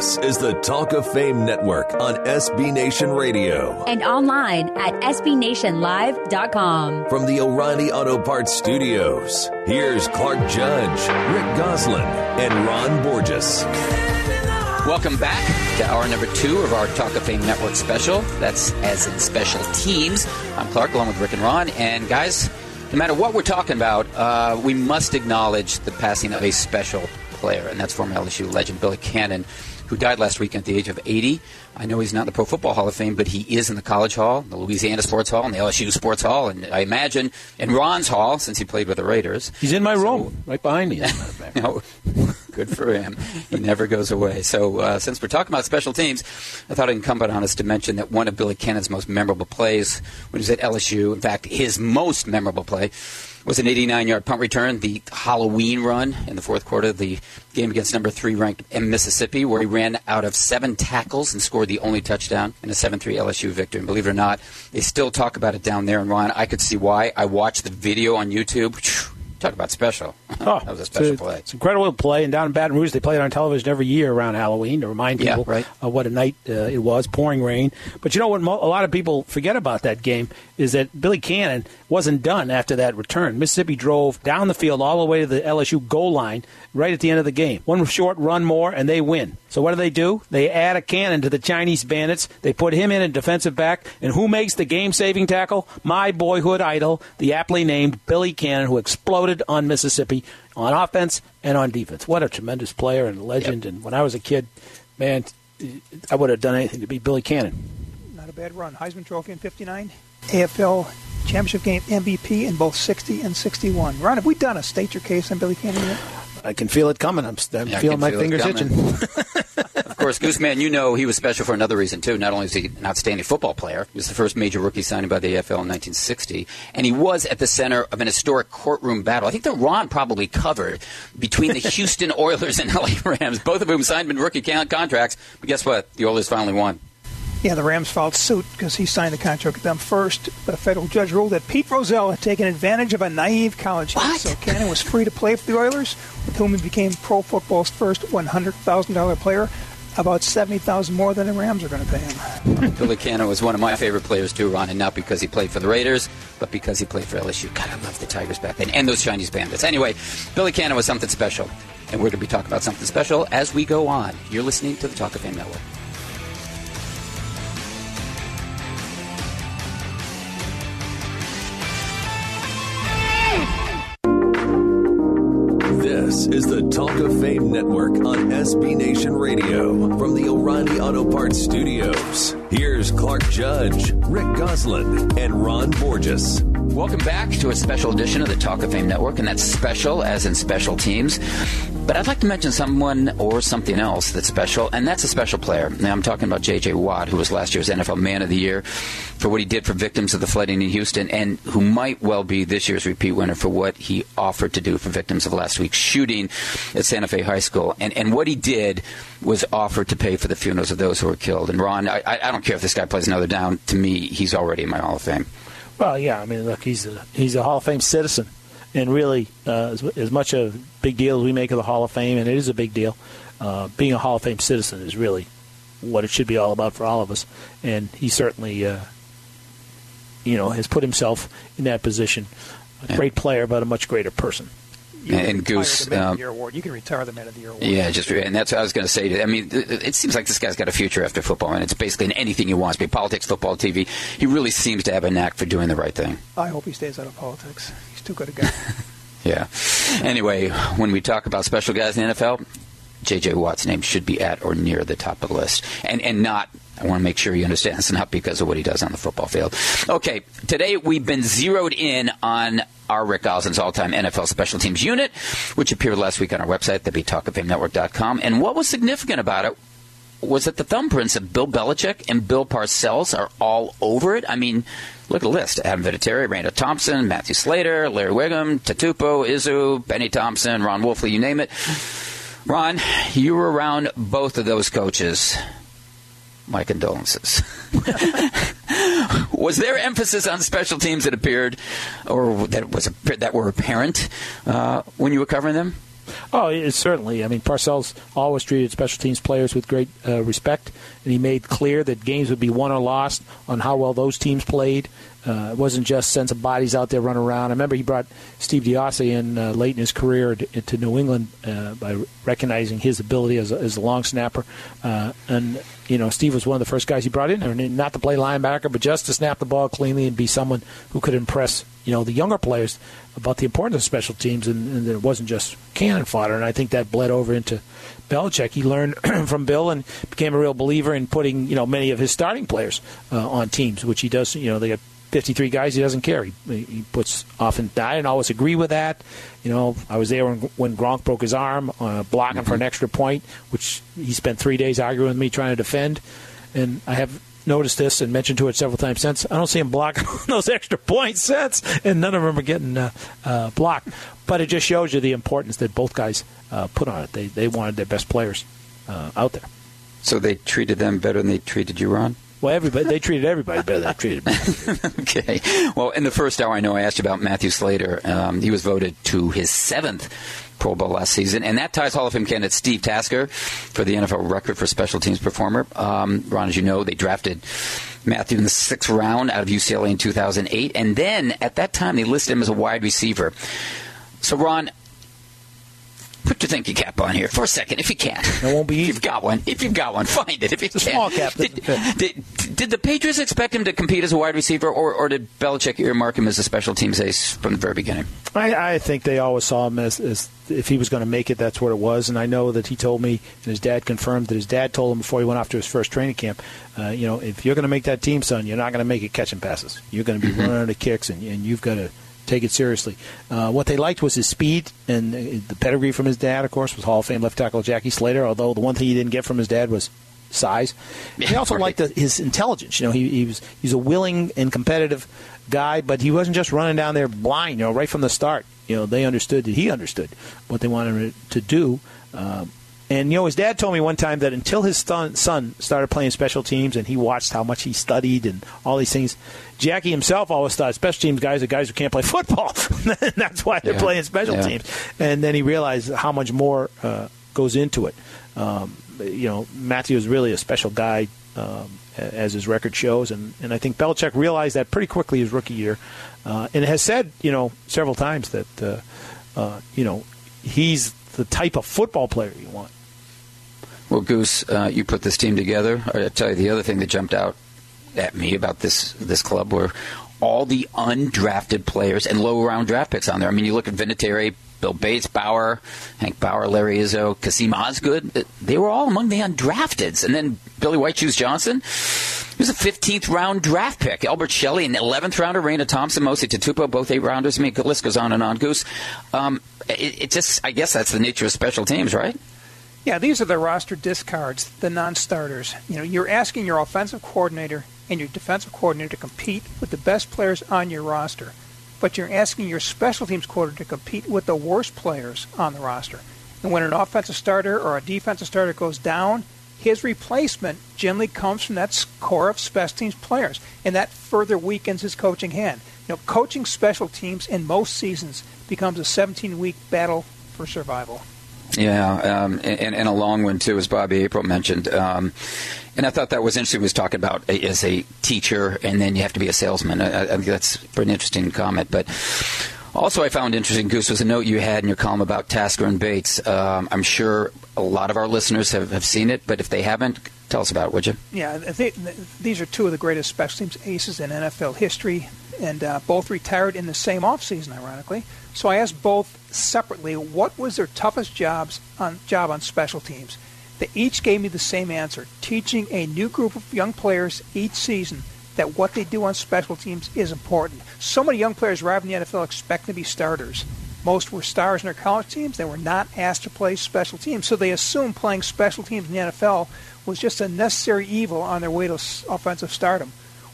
This is the Talk of Fame Network on SB Nation Radio. And online at SBNationLive.com. From the O'Reilly Auto Parts Studios, here's Clark Judge, Rick Gosselin, and Ron Borges. Welcome back to hour number two of our Talk of Fame Network special. That's as in special teams. I'm Clark, along with Rick and Ron. And guys, no matter what we're talking about, uh, we must acknowledge the passing of a special player, and that's former LSU legend Billy Cannon, who died last week at the age of 80. I know he's not in the Pro Football Hall of Fame, but he is in the College Hall, the Louisiana Sports Hall, and the LSU Sports Hall, and I imagine in Ron's Hall, since he played with the Raiders. He's in my room, right behind me. no, good for him. He never goes away. So, uh, since we're talking about special teams, I thought it incumbent on us to mention that one of Billy Cannon's most memorable plays when he was at LSU, in fact, his most memorable play, was an 89 yard punt return, the Halloween run in the fourth quarter of the game against number three ranked Mississippi, where he ran out of seven tackles and scored the only touchdown in a 7 3 LSU victory. And believe it or not, they still talk about it down there. And Ron, I could see why. I watched the video on YouTube. Talk about special. Oh, that was a special it's a, play. It's an incredible play. And down in Baton Rouge, they play it on television every year around Halloween to remind Yeah, people right. uh, what a night uh, it was, pouring rain. But you know what? Mo- a lot of people forget about that game is that Billy Cannon wasn't done after that return. Mississippi drove down the field all the way to the LSU goal line right at the end of the game. One short run more, and they win. So what do they do? They add a cannon to the Chinese bandits. They put him in a defensive back, and who makes the game-saving tackle? My boyhood idol, the aptly named Billy Cannon, who exploded on Mississippi on offense and on defense. What a tremendous player and legend! And when I was a kid, man, I would have done anything to be Billy Cannon. Not a bad run. Heisman Trophy in 59. AFL Championship Game MVP in both 60 and 61. Ron, have we done a state your case on Billy Cannon yet? I can feel it coming. I'm, I'm Yeah, feeling my feel fingers itching. Of course, Gooseman, you know he was special for another reason, too. Not only is he an outstanding football player, he was the first major rookie signed by the AFL in 1960, and he was at the center of an historic courtroom battle. I think that Ron probably covered between the Houston Oilers and LA Rams, both of whom signed him rookie contracts. But guess what? The Oilers finally won. Yeah, the Rams filed suit because he signed the contract with them first, but a federal judge ruled that Pete Rozelle had taken advantage of a naive college kid. So Cannon was free to play for the Oilers, with whom he became pro football's first $100,000 player, about 70000 more than the Rams are going to pay him. Billy Cannon was one of my favorite players too, Ron, and not because he played for the Raiders, but because he played for LSU. God, I love the Tigers back then, and those Chinese bandits. Anyway, Billy Cannon was something special, and we're going to be talking about something special as we go on. You're listening to the Talk of Fame Network. This is the Talk of Fame Network on SB Nation Radio from the O'Reilly Auto Parts Studios. Here's Clark Judge, Rick Gosselin, and Ron Borges. Welcome back to a special edition of the Talk of Fame Network, and that's special as in special teams. But I'd like to mention someone or something else that's special, and that's a special player. Now, I'm talking about J.J. Watt, who was last year's NFL Man of the Year for what he did for victims of the flooding in Houston, and who might well be this year's repeat winner for what he offered to do for victims of last week's shooting at Santa Fe High School. And, and what he did was offer to pay for the funerals of those who were killed. And Ron, I, I don't care if this guy plays another down. To me, he's already in my Hall of Fame. Well, yeah. I mean, look, he's a he's a Hall of Fame citizen, and really, uh, as, as much a big deal as we make of the Hall of Fame, and it is a big deal, uh, being a Hall of Fame citizen is really what it should be all about for all of us. And he certainly, uh, you know, has put himself in that position. A great player, but a much greater person. And- can and retire Goose, um, Year award. You can retire the Man of the Year award. Yeah, just and that's what I was going to say. I mean, it, it seems like this guy's got a future after football, and it's basically in anything he wants, be politics, football, TV. He really seems to have a knack for doing the right thing. I hope he stays out of politics. He's too good a guy. Yeah. Anyway, when we talk about special guys in the NFL, J.J. Watt's name should be at or near the top of the list, and and not. I want to make sure you understand it's not because of what he does on the football field. Okay, today we've been zeroed in on our Rick Gosselin's all-time NFL special teams unit, which appeared last week on our website, thebetalkoffamenetwork.com. And what was significant about it was that the thumbprints of Bill Belichick and Bill Parcells are all over it. I mean, look at the list: Adam Vinatieri, Randall Thompson, Matthew Slater, Larry Whigham, Tatupu, Izzo, Benny Thompson, Ron Wolfley, you name it. Ron, you were around both of those coaches. My condolences. was there emphasis on special teams that appeared, or that was that were apparent uh, when you were covering them? Oh, certainly. I mean, Parcells always treated special teams players with great uh, respect, and he made clear that games would be won or lost on how well those teams played. Uh, it wasn't just send some bodies out there running around. I remember he brought Steve DeOssie in uh, late in his career to, to New England uh, by recognizing his ability as a, as a long snapper. Uh, and, you know, Steve was one of the first guys he brought in not to play linebacker, but just to snap the ball cleanly and be someone who could impress, you know, the younger players about the importance of special teams and, and that it wasn't just cannon fodder. And I think that bled over into Belichick. He learned from Bill and became a real believer in putting, you know, many of his starting players uh, on teams, which he does, you know, they got 53 guys, he doesn't care. He, he puts often. I didn't always agree with that. You know, I was there when, when Gronk broke his arm, uh, blocking mm-hmm. for an extra point, which he spent three days arguing with me trying to defend. And I have noticed this and mentioned to it several times since. I don't see him blocking those extra points since, and none of them are getting uh, uh, blocked. But it just shows you the importance that both guys uh, put on it. They they wanted their best players uh, out there. So they treated them better than they treated you, Ron. Well, everybody they treated everybody better than they treated me. okay. Well, in the first hour, I know I asked you about Matthew Slater. Um, he was voted to his seventh Pro Bowl last season, and that ties Hall of Fame candidate Steve Tasker for the NFL record for special teams performer. Um, Ron, as you know, they drafted Matthew in the sixth round out of UCLA in 2008, and then at that time they listed him as a wide receiver. So, Ron, Put your thinking cap on here for a second, if you can. It won't be easy. If you've got one, if you've got one, find it. If you it's can. small cap. Did, did, did, the Patriots expect him to compete as a wide receiver, or, or did Belichick earmark him as a special teams ace from the very beginning? I, I think they always saw him as, as if he was going to make it, that's what it was. And I know that he told me, and his dad confirmed that his dad told him before he went off to his first training camp, uh, you know, if you're going to make that team, son, you're not going to make it catching passes. You're going to be mm-hmm. running the kicks, and, and you've got to take it seriously. Uh, what they liked was his speed and the pedigree from his dad, of course, was Hall of Fame left tackle Jackie Slater. Although the one thing he didn't get from his dad was size. Yeah, he also liked the, his intelligence. You know, he, he was he's a willing and competitive guy, but he wasn't just running down there blind. You know, right from the start. You know, they understood that he understood what they wanted him to do. Um, and you know, his dad told me one time that until his son, started playing special teams and he watched how much he studied and all these things, Jackie himself always thought special teams guys are guys who can't play football. That's why they're yeah. playing special yeah. teams. And then he realized how much more uh, goes into it. Um, you know, Matthew is really a special guy, um, as his record shows, and, and I think Belichick realized that pretty quickly his rookie year, uh, and has said, you know, several times that, uh, uh you know, he's the type of football player you want. Well, Goose, uh, you put this team together. I tell you, the other thing that jumped out at me about this this club were all the undrafted players and low round draft picks on there. I mean, you look at Vinatieri, Bill Bates, Bauer, Hank Bauer, Larry Izzo, Kassim Osgood. They were all among the undrafteds. And then Billy White Shoes Johnson. He was a 15th round draft pick. Elbert Shelley, an 11th rounder. Reyna Thompson, Mosi Tatupu, both eight rounders. I mean, the list goes on and on. Goose. Um, it, it just, I guess that's the nature of special teams, right? Yeah, these are the roster discards, the non-starters. You know, you're asking your offensive coordinator and your defensive coordinator to compete with the best players on your roster, but you're asking your special teams coordinator to compete with the worst players on the roster. And when an offensive starter or a defensive starter goes down, his replacement generally comes from that core of special teams players, and that further weakens his coaching hand. You know, coaching special teams in most seasons becomes a 17-week battle for survival. Yeah, um, and, and, a long one too, as Bobby April mentioned. Um, and I thought that was interesting. He was talking about as a teacher, and then you have to be a salesman. I, I think that's an interesting comment. But also, I found interesting, Goose, was a note you had in your column about Tasker and Bates. Um, I'm sure a lot of our listeners have, have seen it, but if they haven't, tell us about it, would you? Yeah, these are two of the greatest special teams aces in NFL history, and uh, both retired in the same offseason, ironically. So I asked both separately what was their toughest jobs on job on special teams. They each gave me the same answer: teaching a new group of young players each season that what they do on special teams is important. So many young players arrive in the NFL expecting to be starters. Most were stars in their college teams. They were not asked to play special teams, so they assumed playing special teams in the NFL was just a necessary evil on their way to offensive stardom.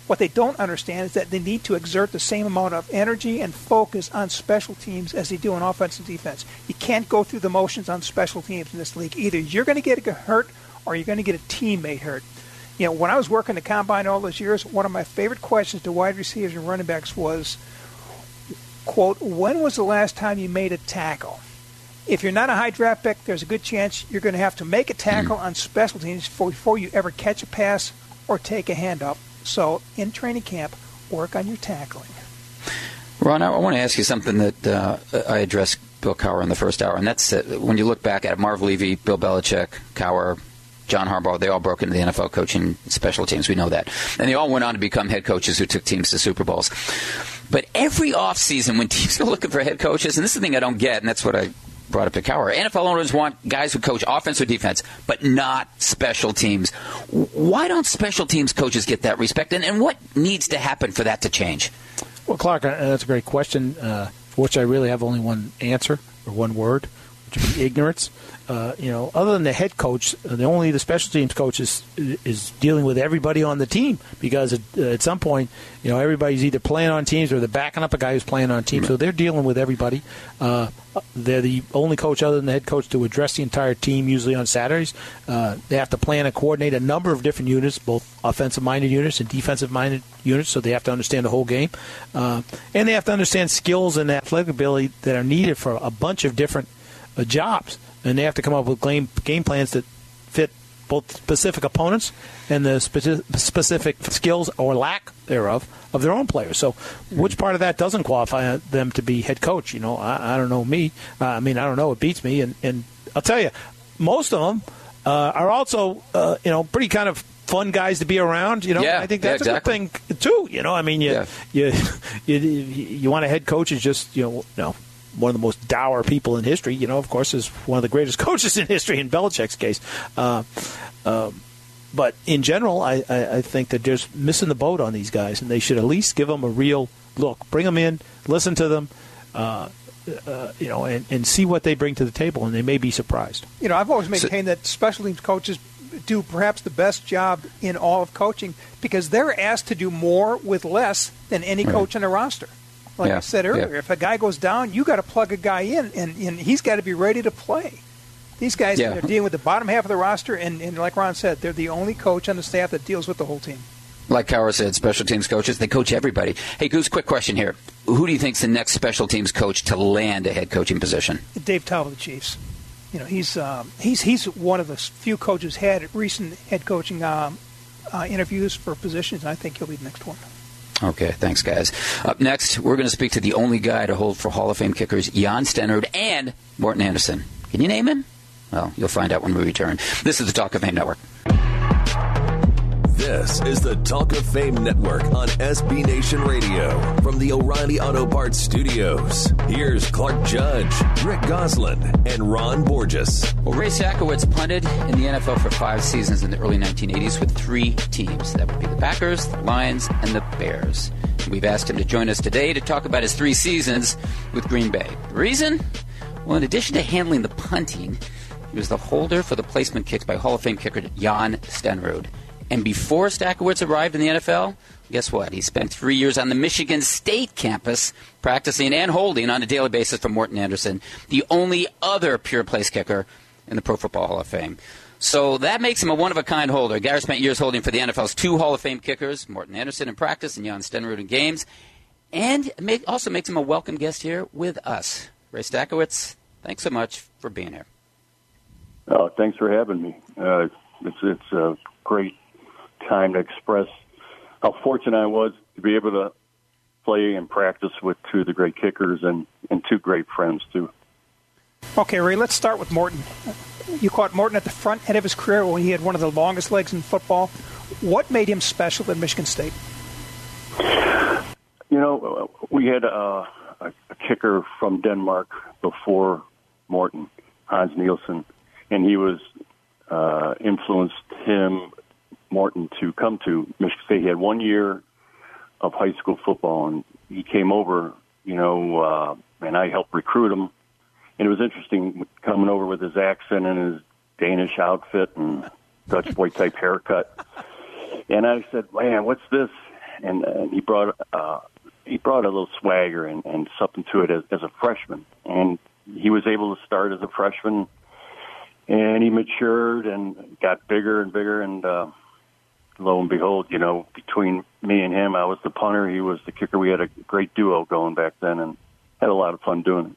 What they don't understand is that they need to exert the same amount of energy and focus on special teams as they do on offense and defense. You can't go through the motions on special teams in this league. Either you're going to get hurt or you're going to get a teammate hurt. You know, when I was working the combine all those years, one of my favorite questions to wide receivers and running backs was, quote, when was the last time you made a tackle? If you're not a high draft pick, there's a good chance you're going to have to make a tackle hmm. on special teams before, before you ever catch a pass or take a handoff. So in training camp, work on your tackling. Ron, I want to ask you something that uh, I addressed Bill Cowher in the first hour, and that's uh, when you look back at it, Marv Levy, Bill Belichick, Cowher, John Harbaugh, they all broke into the NFL coaching special teams. We know that. And they all went on to become head coaches who took teams to Super Bowls. But every offseason, when teams are looking for head coaches, and this is the thing I don't get, and that's what I brought up to Cowher. NFL owners want guys who coach offense or defense, but not special teams. Why don't special teams coaches get that respect? And, and what needs to happen for that to change? Well, Clark, uh, that's a great question, uh, for which I really have only one answer or one word, which would be ignorance. Uh, you know, other than the head coach, the only the special teams coach is is dealing with everybody on the team because at, uh, at some point, you know, everybody's either playing on teams or they're backing up a guy who's playing on teams. So they're dealing with everybody. Uh, they're the only coach other than the head coach to address the entire team. Usually on Saturdays, uh, they have to plan and coordinate a number of different units, both offensive-minded units and defensive-minded units. So they have to understand the whole game, uh, and they have to understand skills and athletic ability that are needed for a bunch of different uh, jobs and they have to come up with game game plans that fit both specific opponents and the speci- specific skills or lack thereof of their own players. So, which part of that doesn't qualify them to be head coach? You know, I, I don't know me. Uh, I mean, I don't know. It beats me, and, and I'll tell you, most of them uh, are also, uh, you know, pretty kind of fun guys to be around. You know, Yeah, I think yeah, that's exactly. a good thing too. You know, I mean, you Yeah. you, you you want a head coach is just you know, you know one of the most dour people in history. You know, of course, is one of the greatest coaches in history in Belichick's case. Uh, um, but in general, I, I, I think that there's missing the boat on these guys, and they should at least give them a real look. Bring them in, listen to them, uh, uh, you know, and, and see what they bring to the table, and they may be surprised. You know, I've always maintained that special teams coaches do perhaps the best job in all of coaching because they're asked to do more with less than any Right. coach in a roster. Like Yeah, I said earlier, yeah. if a guy goes down, you got to plug a guy in, and, and he's got to be ready to play. These guys Yeah. are dealing with the bottom half of the roster, and, and like Ron said, they're the only coach on the staff that deals with the whole team. Like Cowher said, special teams coaches, they coach everybody. Hey, Goose, quick question here. Who do you think's the next special teams coach to land a head coaching position? Dave of the Chiefs. You know, he's um, he's he's one of the few coaches had recent head coaching um, uh, interviews for positions, and I think he'll be the next one. Okay, thanks, guys. Up next, we're going to speak to the only guy to hold for Hall of Fame kickers, Jan Stenerud and Morten Andersen. Can you name him? Well, you'll find out when we return. This is the Talk of Fame Network. This is the Talk of Fame Network on SB Nation Radio from the O'Reilly Auto Parts Studios. Here's Clark Judge, Rick Gosselin, and Ron Borges. Well, Ray Stachowicz punted in the NFL for five seasons in the early 1980s with three teams. That would be the Packers, the Lions, and the Bears. We've asked him to join us today to talk about his three seasons with Green Bay. The reason? Well, in addition to handling the punting, he was the holder for the placement kicks by Hall of Fame kicker Jan Stenerud. And before Stachowicz arrived in the NFL, guess what? He spent three years on the Michigan State campus practicing and holding on a daily basis for Morten Andersen, the only other pure place kicker in the Pro Football Hall of Fame. So that makes him a one of a kind holder. Gary spent years holding for the NFL's two Hall of Fame kickers, Morten Andersen in practice and Jan Stenerud in games. And also makes him a welcome guest here with us. Ray Stachowicz, thanks so much for being here. Oh, thanks for having me. Uh, it's it's a great time to express how fortunate I was to be able to play and practice with two of the great kickers and, and two great friends too. Okay, Ray, let's start with Morten. You caught Morten at the front end of his career when he had one of the longest legs in football. What made him special at Michigan State? You know, we had a, a kicker from Denmark before Morten, Hans Nielsen, and he was uh, influenced him, Morten, to come to Michigan State. He had one year of high school football, and he came over, you know, uh, and I helped recruit him. And it was interesting coming over with his accent and his Danish outfit and Dutch boy type haircut. And I said, "Man, what's this?" And, and he brought uh, he brought a little swagger and, and something to it as, as a freshman. And he was able to start as a freshman, and he matured and got bigger and bigger. And uh, lo and behold, you know, between me and him, I was the punter, he was the kicker. We had a great duo going back then, and had a lot of fun doing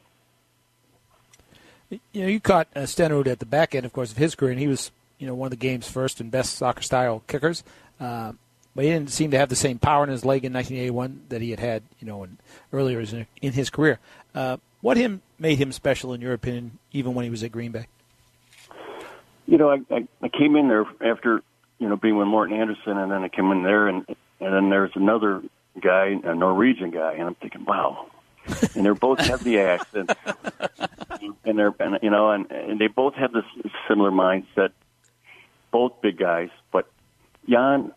it. You know, you caught uh, Stenerud at the back end, of course, of his career, and he was, you know, one of the game's first and best soccer style kickers. Uh, but he didn't seem to have the same power in his leg in 1981 that he had had, you know, in, earlier in, in his career. Uh, what him made him special, in your opinion, even when he was at Green Bay? You know, I, I, I came in there after you know being with Morten Andersen, and then I came in there, and and then there's another guy, a Norwegian guy, and I'm thinking, wow. and they're both have the accent, and they're and, you know, and, and they both have this similar mindset. Both big guys, but Jan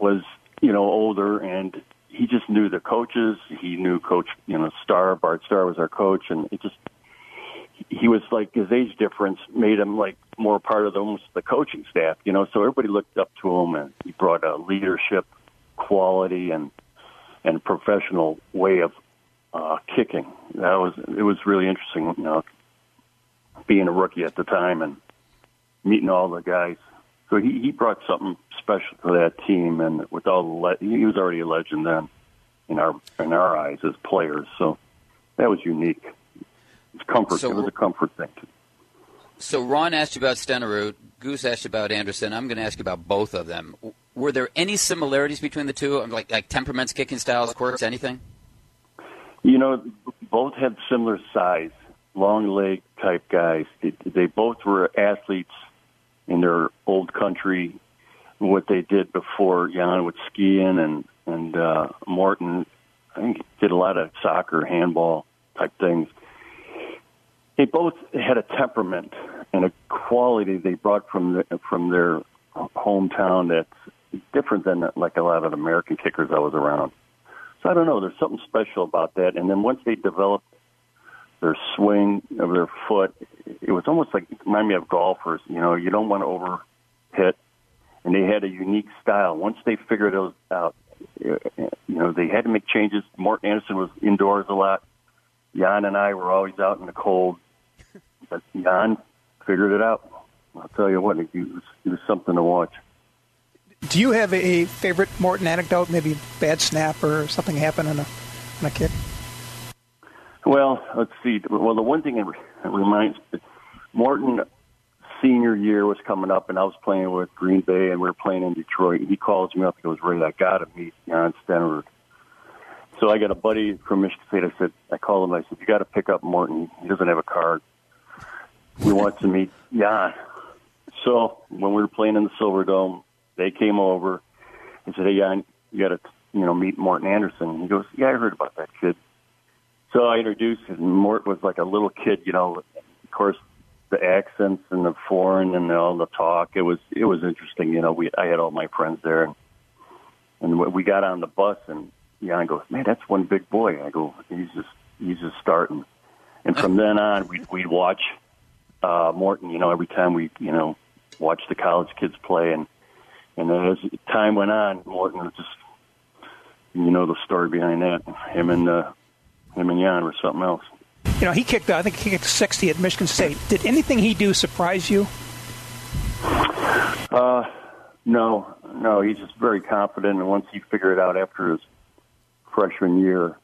was you know older, and he just knew the coaches. He knew Coach you know Starr Bart Starr was our coach, and it just he was like his age difference made him like more part of the, almost the coaching staff, you know. So everybody looked up to him, and he brought a leadership quality and and professional way of uh, kicking. That was it was really interesting, you know, being a rookie at the time and meeting all the guys. So he he brought something special to that team, and with all the le- he was already a legend then in our in our eyes as players. So that was unique. It's comfort. So- it was a comfort thing. So Ron asked you about Stenerud. Goose asked you about Andersen. I'm going to ask you about both of them. Were there any similarities between the two, like like temperaments, kicking styles, quirks, anything? You know, both had similar size, long leg type guys. They, they both were athletes in their old country. What they did before Jan with skiing and and uh, Morten, I think did a lot of soccer, handball type things. They both had a temperament and a quality they brought from the, from their hometown that's different than like a lot of American kickers I was around. So I don't know. There's something special about that. And then once they developed their swing of their foot, it was almost like it reminded me of golfers. You know, you don't want to over hit, and they had a unique style. Once they figured those out, you know, they had to make changes. Morten Andersen was indoors a lot. Jan and I were always out in the cold, but Jan figured it out. I'll tell you what, it was, it was something to watch. Do you have a favorite Morten anecdote? Maybe bad snap or something happened on a on a kick? Well, let's see. Well, the one thing that reminds me Morten senior year was coming up, and I was playing with Green Bay, and we were playing in Detroit. He calls me up. He goes, "Ray, I got to meet Jan Stenerud." So I got a buddy from Michigan State. I said, I called him. I said, "You got to pick up Morten. He doesn't have a card. We want to meet Jan." So when we were playing in the Silver Dome, they came over and said, "Hey, Jan, you got to you know meet Morten Anderson." And He goes, "Yeah, I heard about that kid." So I introduced him. Mort was like a little kid, you know. Of course, the accents and the foreign and all the talk. It was it was interesting, you know. We I had all my friends there, and and we got on the bus, and Jan goes, "Man, that's one big boy." I go, "He's just he's just starting." And from then on, we we'd watch uh, Morten. You know, every time we you know watch the college kids play, and and then as time went on, Morten was just you know the story behind that. Him and uh, him and Jan were something else. You know, he kicked. I think he kicked 60 at Michigan State. Did anything he do surprise you? Uh, no, no, he's just very confident, and once he figured it out after his freshman year,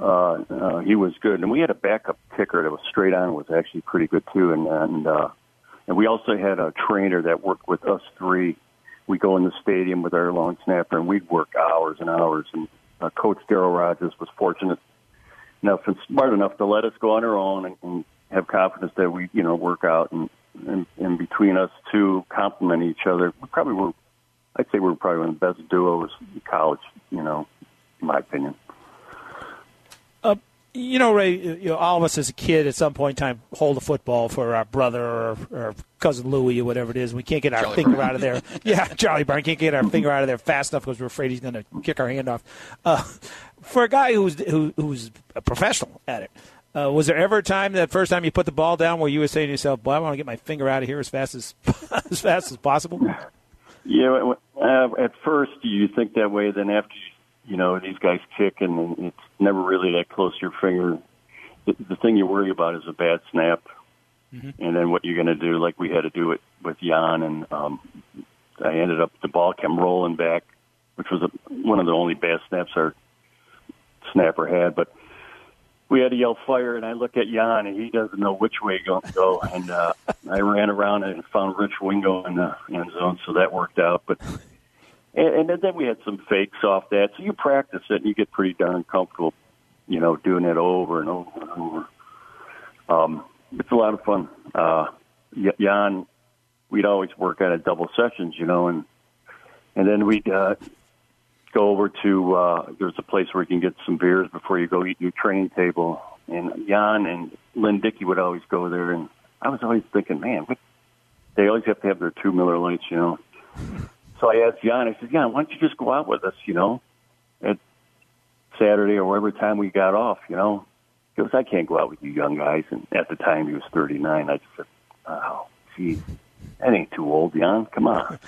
uh, uh, he was good. And we had a backup kicker that was straight on, was actually pretty good too. And and uh, and we also had a trainer that worked with us three. We go in the stadium with our long snapper, and we'd work hours and hours. And uh, Coach Darryl Rogers was fortunate enough and smart enough to let us go on our own and, and have confidence that we, you know, work out and, and, and between us two complement each other. We probably were, I'd say we were probably one of the best duos in college, you know, in my opinion. You know, Ray, you know, all of us as a kid at some point in time hold a football for our brother or, or cousin Louie or whatever it is. We can't get our Charlie finger Brown. out of there. Yeah, Charlie Brown can't get our finger out of there fast enough because we're afraid he's going to kick our hand off. Uh, for a guy who's who, who's a professional at it, uh, was there ever a time that first time you put the ball down where you were saying to yourself, "Boy, I want to get my finger out of here as fast as as fast as possible"? Yeah, uh, at first you think that way. Then after you, you know these guys kick, and it's never really that close to your finger. The, the thing you worry about is a bad snap, and then what you're going to do. Like we had to do it with Jan, and um, I ended up the ball came rolling back, which was a, one of the only bad snaps our snapper had. But we had to yell fire, and I look at Jan, and he doesn't know which way to go. And uh, I ran around and found Rich Wingo in the end zone, so that worked out. But and, and then we had some fakes off that, so you practice it, and you get pretty darn comfortable, you know, doing it over and over and over. Um, it's a lot of fun. Uh, Jan, we'd always work out at double sessions, you know, and and then we'd uh, go over to uh, there's a place where you can get some beers before you go eat your training table. And Jan and Lynn Dickey would always go there, and I was always thinking, man, what, they always have to have their two Miller Lights, you know. So I asked Jan, I said, Jan, why don't you just go out with us, you know, at Saturday or whatever time we got off, you know? He goes, I can't go out with you young guys. And at the time he was 39. I just said, oh, geez, that ain't too old, Jan. Come on.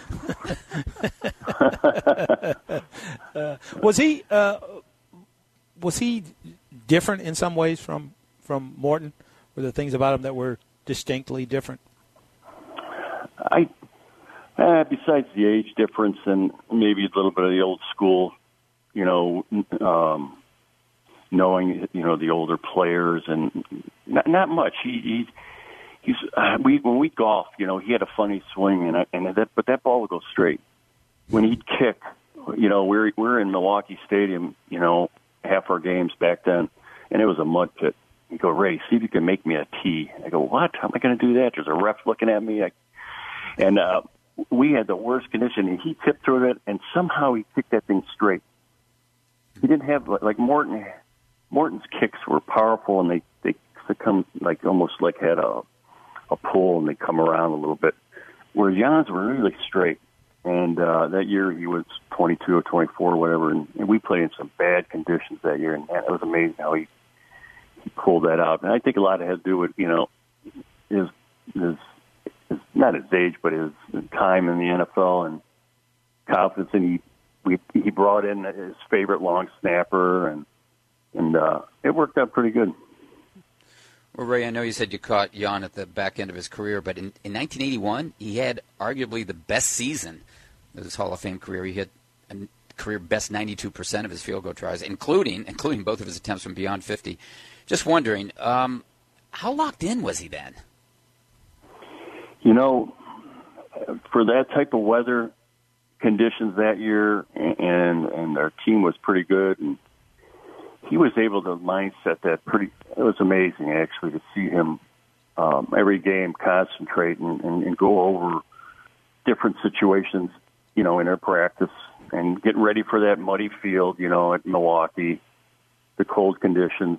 uh, was he uh, was he different in some ways from from Morten? Were there things about him that were distinctly different? I, uh, besides the age difference and maybe a little bit of the old school, you know, um, knowing you know the older players and not, not much. He, he he's uh, we when we golf, you know, he had a funny swing and I, and that but that ball would go straight. When he'd kick, you know, we're we're in Milwaukee Stadium, you know, half our games back then, and it was a mud pit. You go, Ray, see if you can make me a tee. I go, what? How am I going to do that? There's a ref looking at me. I, and uh, we had the worst condition, and he tipped through it, and somehow he kicked that thing straight. He didn't have like Morten. Morten's kicks were powerful, and they they come like almost like had a a pull, and they come around a little bit. Whereas Jan's were really straight. And uh, that year he was 22 or 24 or whatever, and, and we played in some bad conditions that year, and man, it was amazing how he he pulled that out. And I think a lot of it had to do with you know his his, his not his age, but his, his time in the NFL and confidence. And he we he brought in his favorite long snapper, and and uh, it worked out pretty good. Well, Ray, I know you said you caught Jan at the back end of his career, but in, in 1981, he had arguably the best season of his Hall of Fame career. He hit a career best 92% of his field goal tries, including including both of his attempts from beyond 50. Just wondering, um, how locked in was he then? You know, for that type of weather conditions that year, and and our team was pretty good, and he was able to mindset that pretty. It was amazing actually to see him um, every game concentrate and, and, and go over different situations, you know, in our practice and get ready for that muddy field, you know, at Milwaukee, the cold conditions.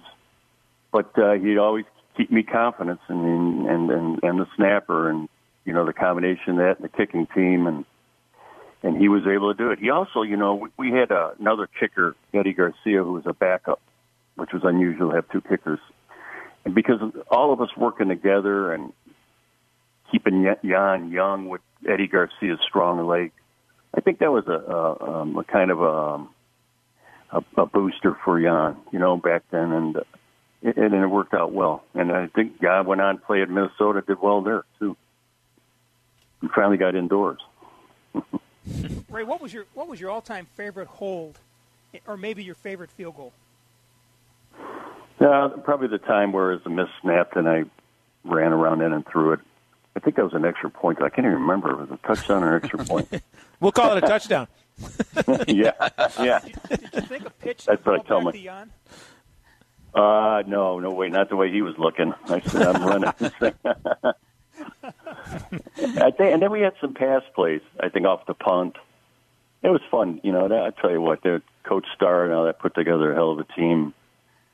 But uh, he'd always keep me confidence and and and and the snapper and you know the combination of that and the kicking team and and he was able to do it. He also, you know, we had uh, another kicker, Eddie Garcia, who was a backup, which was unusual to have two kickers. And because all of us working together and keeping Jan young with Eddie Garcia's strong leg, I think that was a, a, um, a kind of a, a, a booster for Jan, you know, back then, and and it worked out well. And I think Jan went on to play at Minnesota, did well there too. He finally got indoors. Ray, what was your what was your all time favorite hold, or maybe your favorite field goal? Yeah, probably the time where it was a missed snap and I ran around in and threw it. I think that was an extra point. I can't even remember. It was a touchdown or extra point. we'll call it a touchdown. yeah, yeah. Did, did you think a pitch? That's what I tell my. Uh, no, no way. Not the way he was looking. I said, I'm running. I think, and then we had some pass plays. I think off the punt. It was fun, you know. I tell you what, Coach Starr and all that put together a hell of a team.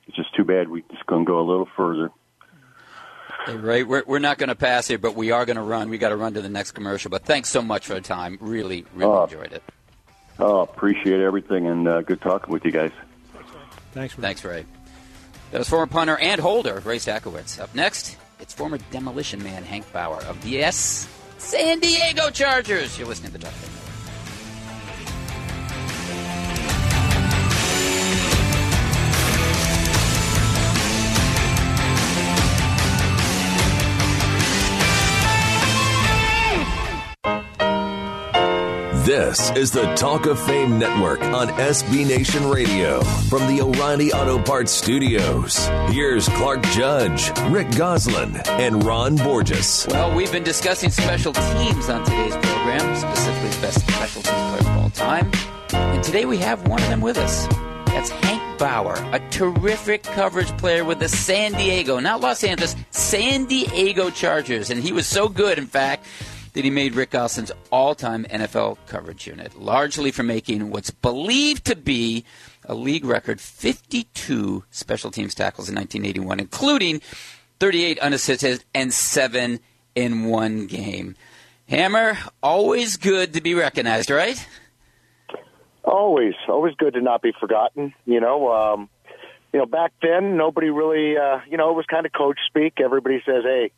It's just too bad we just couldn't go a little further. Hey, Ray, we're, we're not going to pass here, but we are going to run. We got to run to the next commercial. But thanks so much for the time. Really, really Oh. enjoyed it. Oh, appreciate everything and uh, good talking with you guys. Thanks, Ray. Thanks, Ray. That was former punter and holder Ray Stachowicz. Up next, it's former demolition man Hank Bauer of the S. San Diego Chargers. You're listening to the Talk This is the Talk of Fame Network on SB Nation Radio from the O'Reilly Auto Parts Studios. Here's Clark Judge, Rick Gosselin, and Ron Borges. Well, we've been discussing special teams on today's program, specifically the best special teams player of all time. And today we have one of them with us. That's Hank Bauer, a terrific coverage player with the San Diego, not Los Angeles, San Diego Chargers. And he was so good, in fact, that he made Rick Gosselin's all time NFL coverage unit, largely for making what's believed to be a league record 52 special teams tackles in 1981, including 38 unassisted and seven in one game. Hammer, always good to be recognized, right? Always, always good to not be forgotten. You know, um, you know, back then nobody really, uh, you know, it was kind of coach speak. Everybody says, "Hey,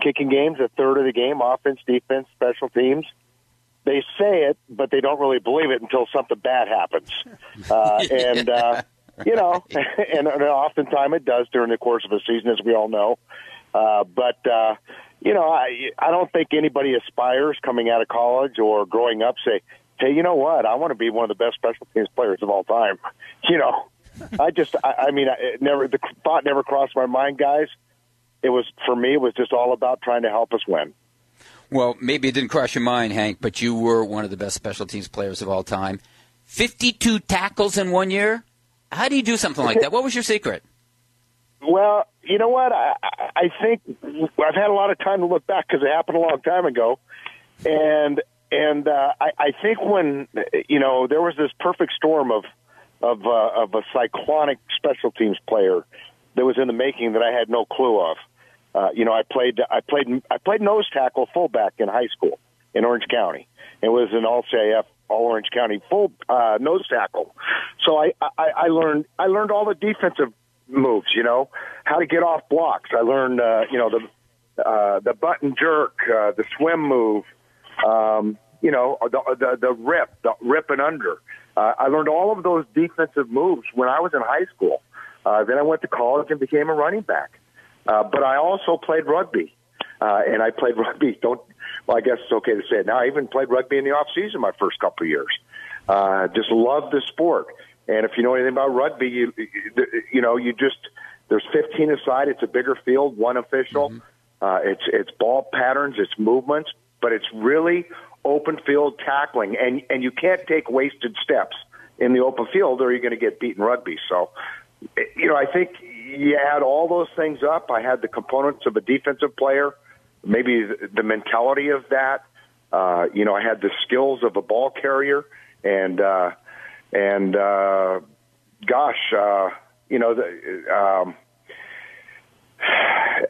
kicking games a third of the game, offense, defense, special teams." They say it, but they don't really believe it until something bad happens. Uh, and uh, you know, and, and oftentimes it does during the course of a season, as we all know. Uh, but uh, you know, I I don't think anybody aspires coming out of college or growing up say, "Hey, you know what? I want to be one of the best special teams players of all time." You know, I just I, I mean, I, it never the thought never crossed my mind, guys. It was for me. It was just all about trying to help us win. Well, maybe it didn't cross your mind, Hank, but you were one of the best special teams players of all time. 52 tackles in one year? How do you do something like that? What was your secret? Well, you know what? I, I think I've had a lot of time to look back because it happened a long time ago, and and uh, I, I think when you know there was this perfect storm of of uh, of a cyclonic special teams player that was in the making that I had no clue of. Uh, you know, I played I played I played nose tackle fullback in high school in Orange County. It was an all CIF all Orange County full uh, nose tackle. So I, I I learned I learned all the defensive moves. You know how to get off blocks. I learned uh, you know the uh, the button jerk, uh, the swim move. Um, you know the the, the rip, the rip and under. Uh, I learned all of those defensive moves when I was in high school. Uh, then I went to college and became a running back. Uh, but I also played rugby, uh, and I played rugby. Don't well, I guess it's okay to say it now. I even played rugby in the off season my first couple of years. Uh, just loved the sport. And if you know anything about rugby, you you know you just there's 15 aside. It's a bigger field, one official. Mm-hmm. Uh, it's it's ball patterns, it's movements, but it's really open field tackling, and and you can't take wasted steps in the open field, or you're going to get beaten rugby. So, you know, I think you add all those things up. I had the components of a defensive player, maybe the mentality of that. Uh, you know, I had the skills of a ball carrier, and uh, and uh, gosh, uh, you know, the, um,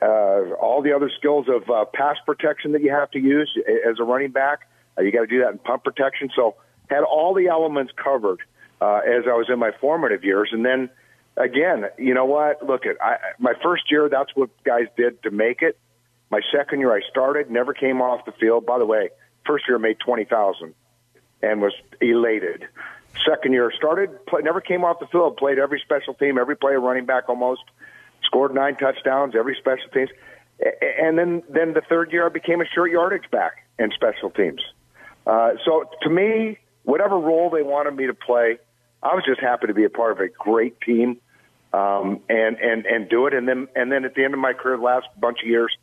uh, all the other skills of uh, pass protection that you have to use as a running back. Uh, you got to do that in pump protection. So had all the elements covered uh, as I was in my formative years, and then again, you know what? Look at I, my first year. That's what guys did to make it. My second year, I started, never came off the field. By the way, first year I made twenty thousand, and was elated. Second year started, play, never came off the field. Played every special team, every player, running back almost. Scored nine touchdowns, every special teams. And then, then the third year, I became a short yardage back in special teams. Uh, so to me, whatever role they wanted me to play, I was just happy to be a part of a great team um, and and and do it. And then and then at the end of my career, the last bunch of years,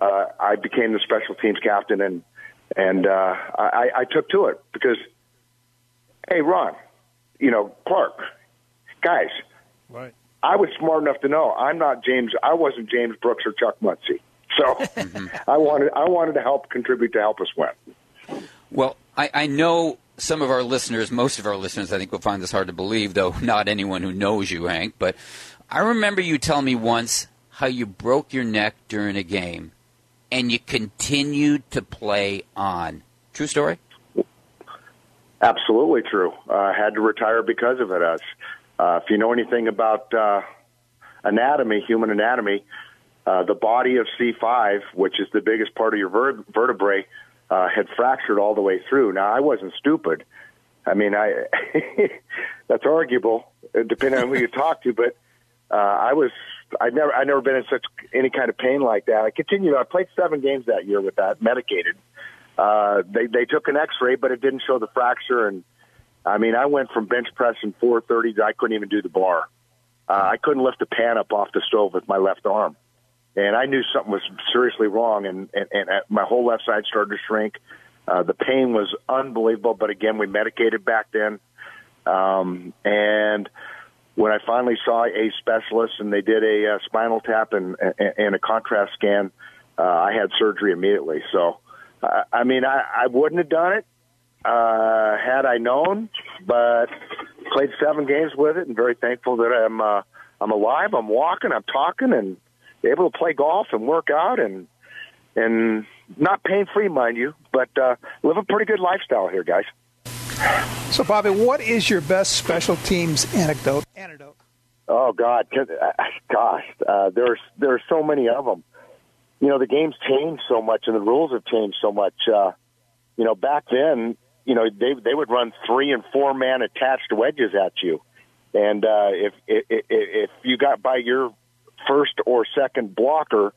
uh, I became the special teams captain, and and uh, I, I took to it because, hey, Ron, you know Clark, guys, right. I was smart enough to know I'm not James. I wasn't James Brooks or Chuck Muncie. So I wanted I wanted to help contribute to help us win. Well, I, I know some of our listeners, most of our listeners, I think will find this hard to believe, though not anyone who knows you, Hank. But I remember you telling me once how you broke your neck during a game and you continued to play on. True story? Absolutely true. Uh, I had to retire because of it. Uh, uh, if you know anything about uh, anatomy, human anatomy, uh, the body of C5, which is the biggest part of your ver- vertebrae, uh, had fractured all the way through. Now, I wasn't stupid. I mean, I that's arguable uh, depending on who you talk to, but uh, I was I'd never I'd never been in such any kind of pain like that. I continued. I played seven games that year with that medicated, uh, they they took an X-ray, but it didn't show the fracture. And I mean, I went from bench pressing 430 to I couldn't even do the bar. Uh, I couldn't lift a pan up off the stove with my left arm, and I knew something was seriously wrong. And and, and uh, my whole left side started to shrink. Uh, the pain was unbelievable, but again, we medicated back then. Um, and when I finally saw a specialist and they did a uh, spinal tap and, and, and a contrast scan, uh, I had surgery immediately. So, uh, I mean, I, I wouldn't have done it uh, had I known, but played seven games with it, and very thankful that I'm uh, I'm alive. I'm walking, I'm talking, and able to play golf and work out, and and not pain free, mind you, but uh, live a pretty good lifestyle here, guys. So, Bobby, what is your best special teams anecdote? Anecdote. Oh God, gosh, uh, there's there's so many of them. You know, the game's changed so much, and the rules have changed so much. Uh, you know, back then, you know, they they would run three and four man attached wedges at you, and uh, if, if if you got by your first or second blocker,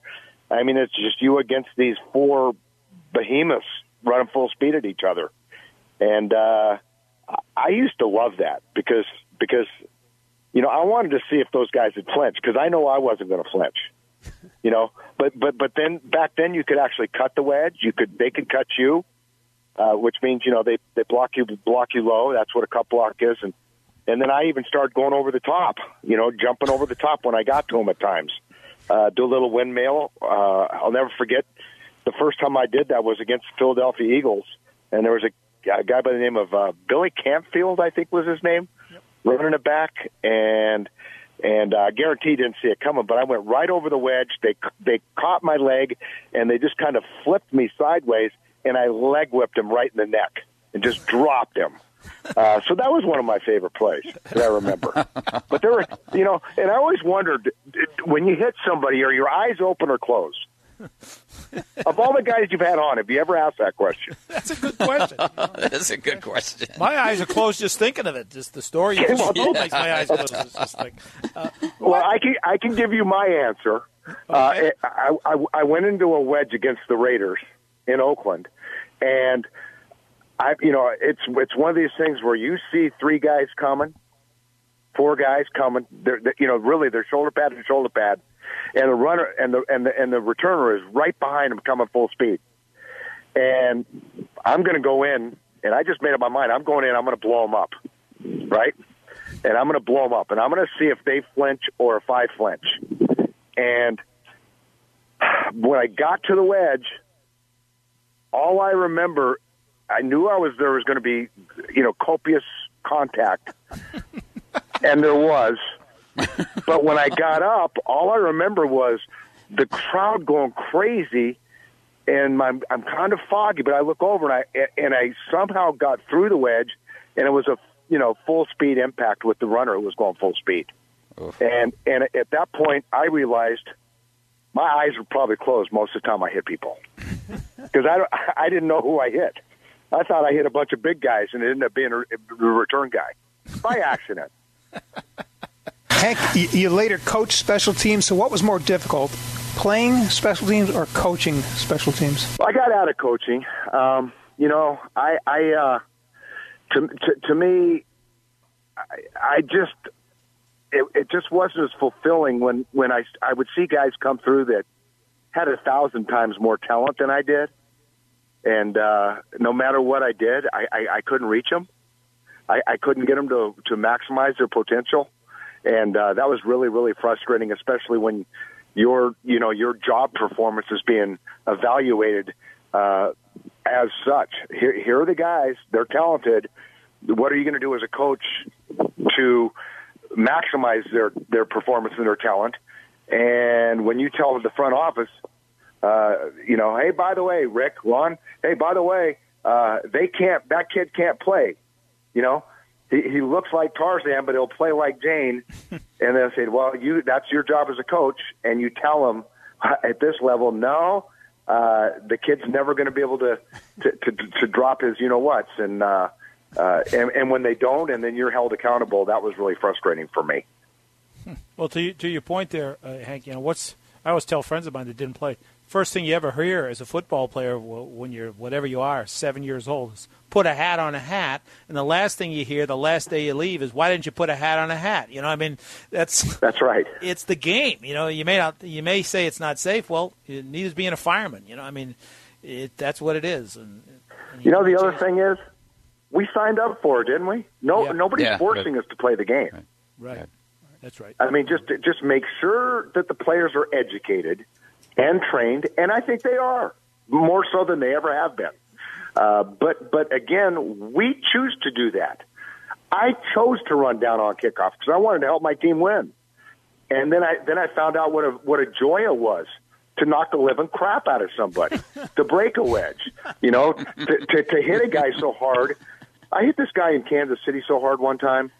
I mean, it's just you against these four behemoths running full speed at each other. And uh, I used to love that because because you know I wanted to see if those guys would flinch because I know I wasn't going to flinch. You know, but but but then back then you could actually cut the wedge. You could they could cut you, uh, which means you know they they block you block you low. That's what a cut block is, and and then I even started going over the top. You know, jumping over the top when I got to them at times. Uh, do a little windmill. Uh, I'll never forget the first time I did that was against the Philadelphia Eagles, and there was a a guy by the name of uh, Billy Campfield, I think was his name, yep. running it back, and and I uh, guarantee didn't see it coming. But I went right over the wedge. They they caught my leg, and they just kind of flipped me sideways, and I leg whipped him right in the neck and just dropped him. Uh, so that was one of my favorite plays that I remember. but there were, you know, and I always wondered when you hit somebody, are your eyes open or closed? of all the guys you've had on, have you ever asked that question? That's a good question. That's a good question. My eyes are closed just thinking of it. Just the story you just told makes my eyes close. It's just like, uh, well, I can I can give you my answer. Okay. Uh, I, I I went into a wedge against the Raiders in Oakland, and I you know it's it's one of these things where you see three guys coming, four guys coming. They're, they're you know really they're shoulder pad to shoulder pad and the runner and the and the and the returner is right behind them, coming full speed. And I'm going to go in, and I just made up my mind. I'm going in. I'm going to blow them up, right? And I'm going to blow them up, and I'm going to see if they flinch or if I flinch. And when I got to the wedge, all I remember, I knew I was there was going to be, you know, copious contact, and there was but when I got up, all I remember was the crowd going crazy, and my, I'm kind of foggy. But I look over and I and I somehow got through the wedge, and it was a you know full speed impact with the runner who was going full speed. Oof. And and at that point, I realized my eyes were probably closed most of the time I hit people because I I didn't know who I hit. I thought I hit a bunch of big guys, and it ended up being a, a return guy by accident. Hank, you, you later coached special teams. So, what was more difficult, playing special teams or coaching special teams? Well, I got out of coaching. Um, you know, I, I uh, to, to, to me, I, I just it, it just wasn't as fulfilling when when I I would see guys come through that had a thousand times more talent than I did, and uh, no matter what I did, I, I, I couldn't reach them. I, I couldn't get them to to maximize their potential and uh, that was really really frustrating, especially when your you know your job performance is being evaluated uh, as such. Here, here are the guys; they're talented. What are you going to do as a coach to maximize their their performance and their talent? And when you tell the front office, uh, you know, hey, by the way, Rick, Ron, hey, by the way, uh, they can't, that kid can't play. You know, he, he looks like Tarzan, but he'll play like Jane. and they say, well, you that's your job as a coach, and you tell him at this level, no, uh, the kid's never going to be able to, to to to drop his you know what's, and uh, uh, and and when they don't, and then you're held accountable. That was really frustrating for me. Well, to to your point there, uh, Hank, you know what's I always tell friends of mine that didn't play first thing you ever hear as a football player when you're whatever you are, seven years old, is put a hat on a hat. And the last thing you hear, the last day you leave, is why didn't you put a hat on a hat? You know, I mean, that's that's right. It's the game. You know, you may not, you may say it's not safe. Well, neither is being a fireman. You know, I mean, it, that's what it is. And, and You know, the other thing is, we signed up for it, didn't we? No, Yeah. nobody's Yeah. forcing us to play the game. right, that's right. I mean, just just make sure that the players are educated and trained, and I think they are more so than they ever have been. Uh, but but again, we choose to do that. I chose to run down on kickoff because I wanted to help my team win, and then I then I found out what a what a joy it was to knock the living crap out of somebody, to break a wedge, you know, to, to to hit a guy so hard. I hit this guy in Kansas City so hard one time.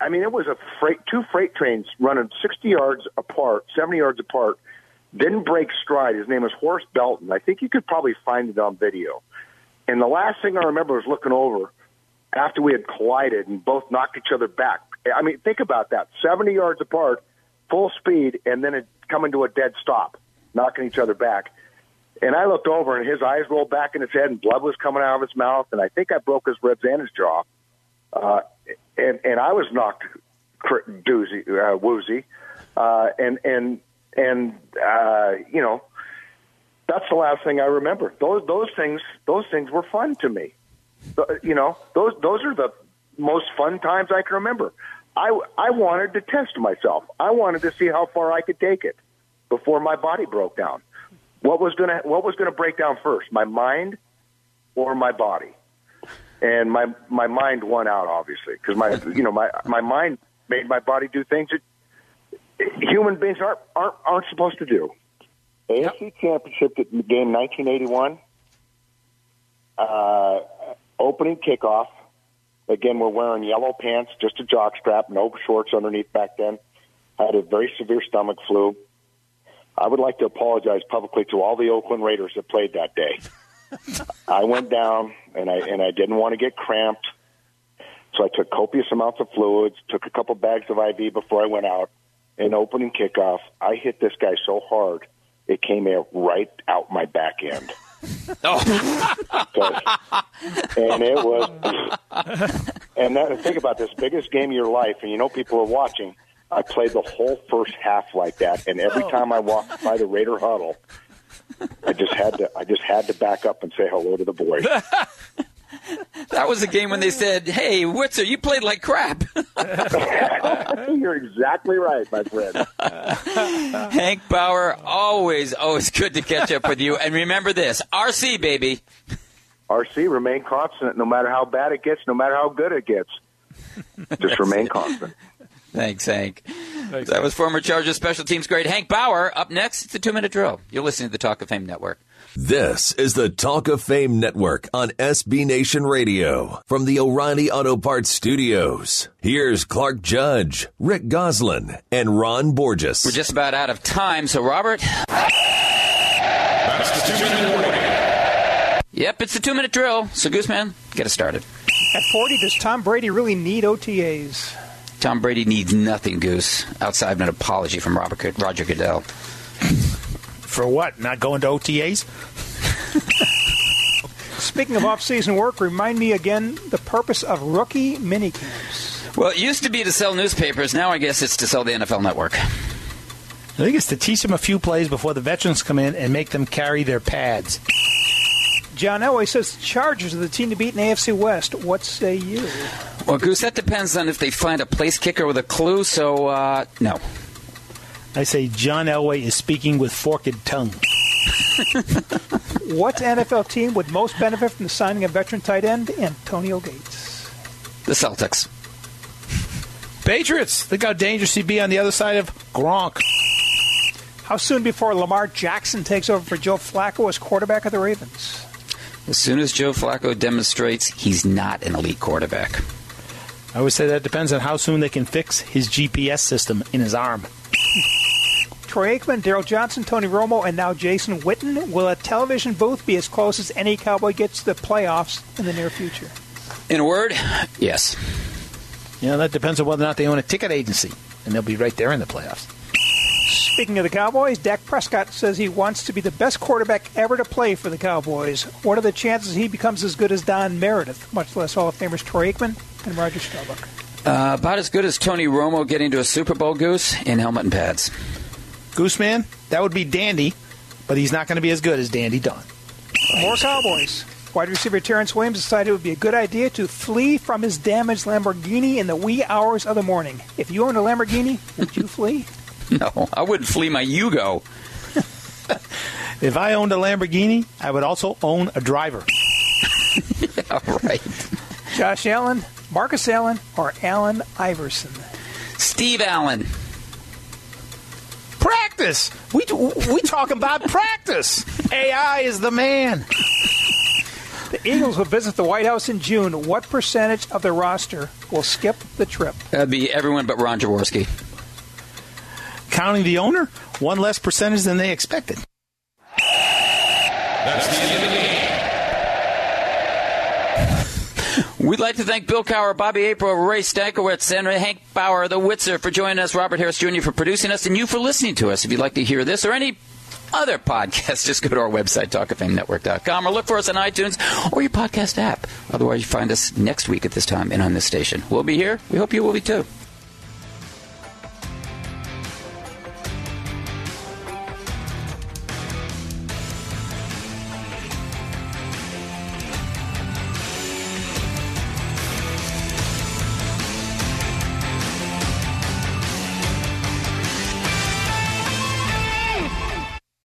I mean, it was a freight, two freight trains running 60 yards apart, 70 yards apart. Didn't break stride. His name was Horace Belton. I think you could probably find it on video. And the last thing I remember was looking over after we had collided and both knocked each other back. I mean, think about that: 70 yards apart, full speed, and then it coming to a dead stop, knocking each other back. And I looked over, and his eyes rolled back in his head, and blood was coming out of his mouth. And I think I broke his ribs and his jaw. Uh, and and I was knocked doozy, uh, woozy, uh, and and and uh, you know that's the last thing I remember. Those those things those things were fun to me. You know those those are the most fun times I can remember. I I wanted to test myself. I wanted to see how far I could take it before my body broke down. What was gonna what was gonna break down first, my mind or my body? and my my mind won out obviously because my you know my my mind made my body do things that human beings aren't aren't, aren't supposed to do. AFC Championship game 1981, uh, opening kickoff. Again, we're wearing yellow pants, just a jock strap, no shorts underneath back then. I had a very severe stomach flu. I would like to apologize publicly to all the Oakland Raiders that played that day. I went down and I and I didn't want to get cramped, so I took copious amounts of fluids, took a couple bags of IV before I went out. In opening kickoff, I hit this guy so hard it came out right out my back end. Oh. and it was, and that, think about this biggest game of your life, and you know people are watching. I played the whole first half like that, and every oh. time I walked by the Raider huddle, I just had to I just had to back up and say hello to the boys. That was a game when they said, "Hey, Witzer, you played like crap." You're exactly right, my friend. Hank Bauer, always, always good to catch up with you. And remember this: RC baby. RC, remain constant no matter how bad it gets, no matter how good it gets. Just remain constant. Thanks, Hank. Thanks, That was former Chargers special teams great Hank Bauer. Up next, it's a two-minute drill. You're listening to the Talk of Fame Network. This is the Talk of Fame Network on SB Nation Radio from the O'Reilly Auto Parts Studios. Here's Clark Judge, Rick Gosselin, and Ron Borges. We're just about out of time, so Robert. That's the two-minute warning. Yep, it's the two-minute drill. So, Gooseman, get us started. At 40, does Tom Brady really need OTAs? Tom Brady needs nothing, Goose, outside of an apology from Robert, Roger Goodell. For what? Not going to OTAs? Speaking of off-season work, remind me again the purpose of rookie minicamps. Well, it used to be to sell newspapers. Now I guess it's to sell the NFL Network. I think it's to teach them a few plays before the veterans come in and make them carry their pads. John Elway says the Chargers are the team to beat in AFC West. What say you? Well, Goose, that depends on if they find a place kicker with a clue. So, uh, no. I say John Elway is speaking with forked tongue. What NFL team would most benefit from the signing of veteran tight end Antonio Gates? The Celtics. Patriots. Think how dangerous he'd be on the other side of Gronk. How soon before Lamar Jackson takes over for Joe Flacco as quarterback of the Ravens? As soon as Joe Flacco demonstrates he's not an elite quarterback. I would say that depends on how soon they can fix his GPS system in his arm. Troy Aikman, Daryl Johnston, Tony Romo, and now Jason Witten. Will a television booth be as close as any Cowboy gets to the playoffs in the near future? In a word, yes. You know, that depends on whether or not they own a ticket agency, and they'll be right there in the playoffs. Speaking of the Cowboys, Dak Prescott says he wants to be the best quarterback ever to play for the Cowboys. What are the chances he becomes as good as Don Meredith, much less Hall of Famers Troy Aikman and Roger Staubach? Uh, about as good as Tony Romo getting to a Super Bowl goose in helmet and pads. Gooseman, that would be Dandy, but he's not going to be as good as Dandy Don. More Cowboys. Wide receiver Terrance Williams decided it would be a good idea to flee from his damaged Lamborghini in the wee hours of the morning. If you owned a Lamborghini, would you flee? No, I wouldn't flee my Yugo. If I owned a Lamborghini, I would also own a driver. yeah, right. Josh Allen, Marcus Allen, or Allen Iverson? Steve Allen. Practice. We we talking about practice. AI is the man. The Eagles will visit the White House in June. What percentage of the roster will skip the trip? That'd be everyone but Ron Jaworski. Counting the owner, one less percentage than they expected. That's the end of the game. We'd like to thank Bill Cowher, Bobby April, Ray Stachowicz, and Hank Bauer, the Witzer, for joining us, Robert Harris Jr. for producing us, and you for listening to us. If you'd like to hear this or any other podcasts, just go to our website, talkoffamenetwork.com, or look for us on iTunes or your podcast app. Otherwise, you find us next week at this time and on this station. We'll be here. We hope you will be too.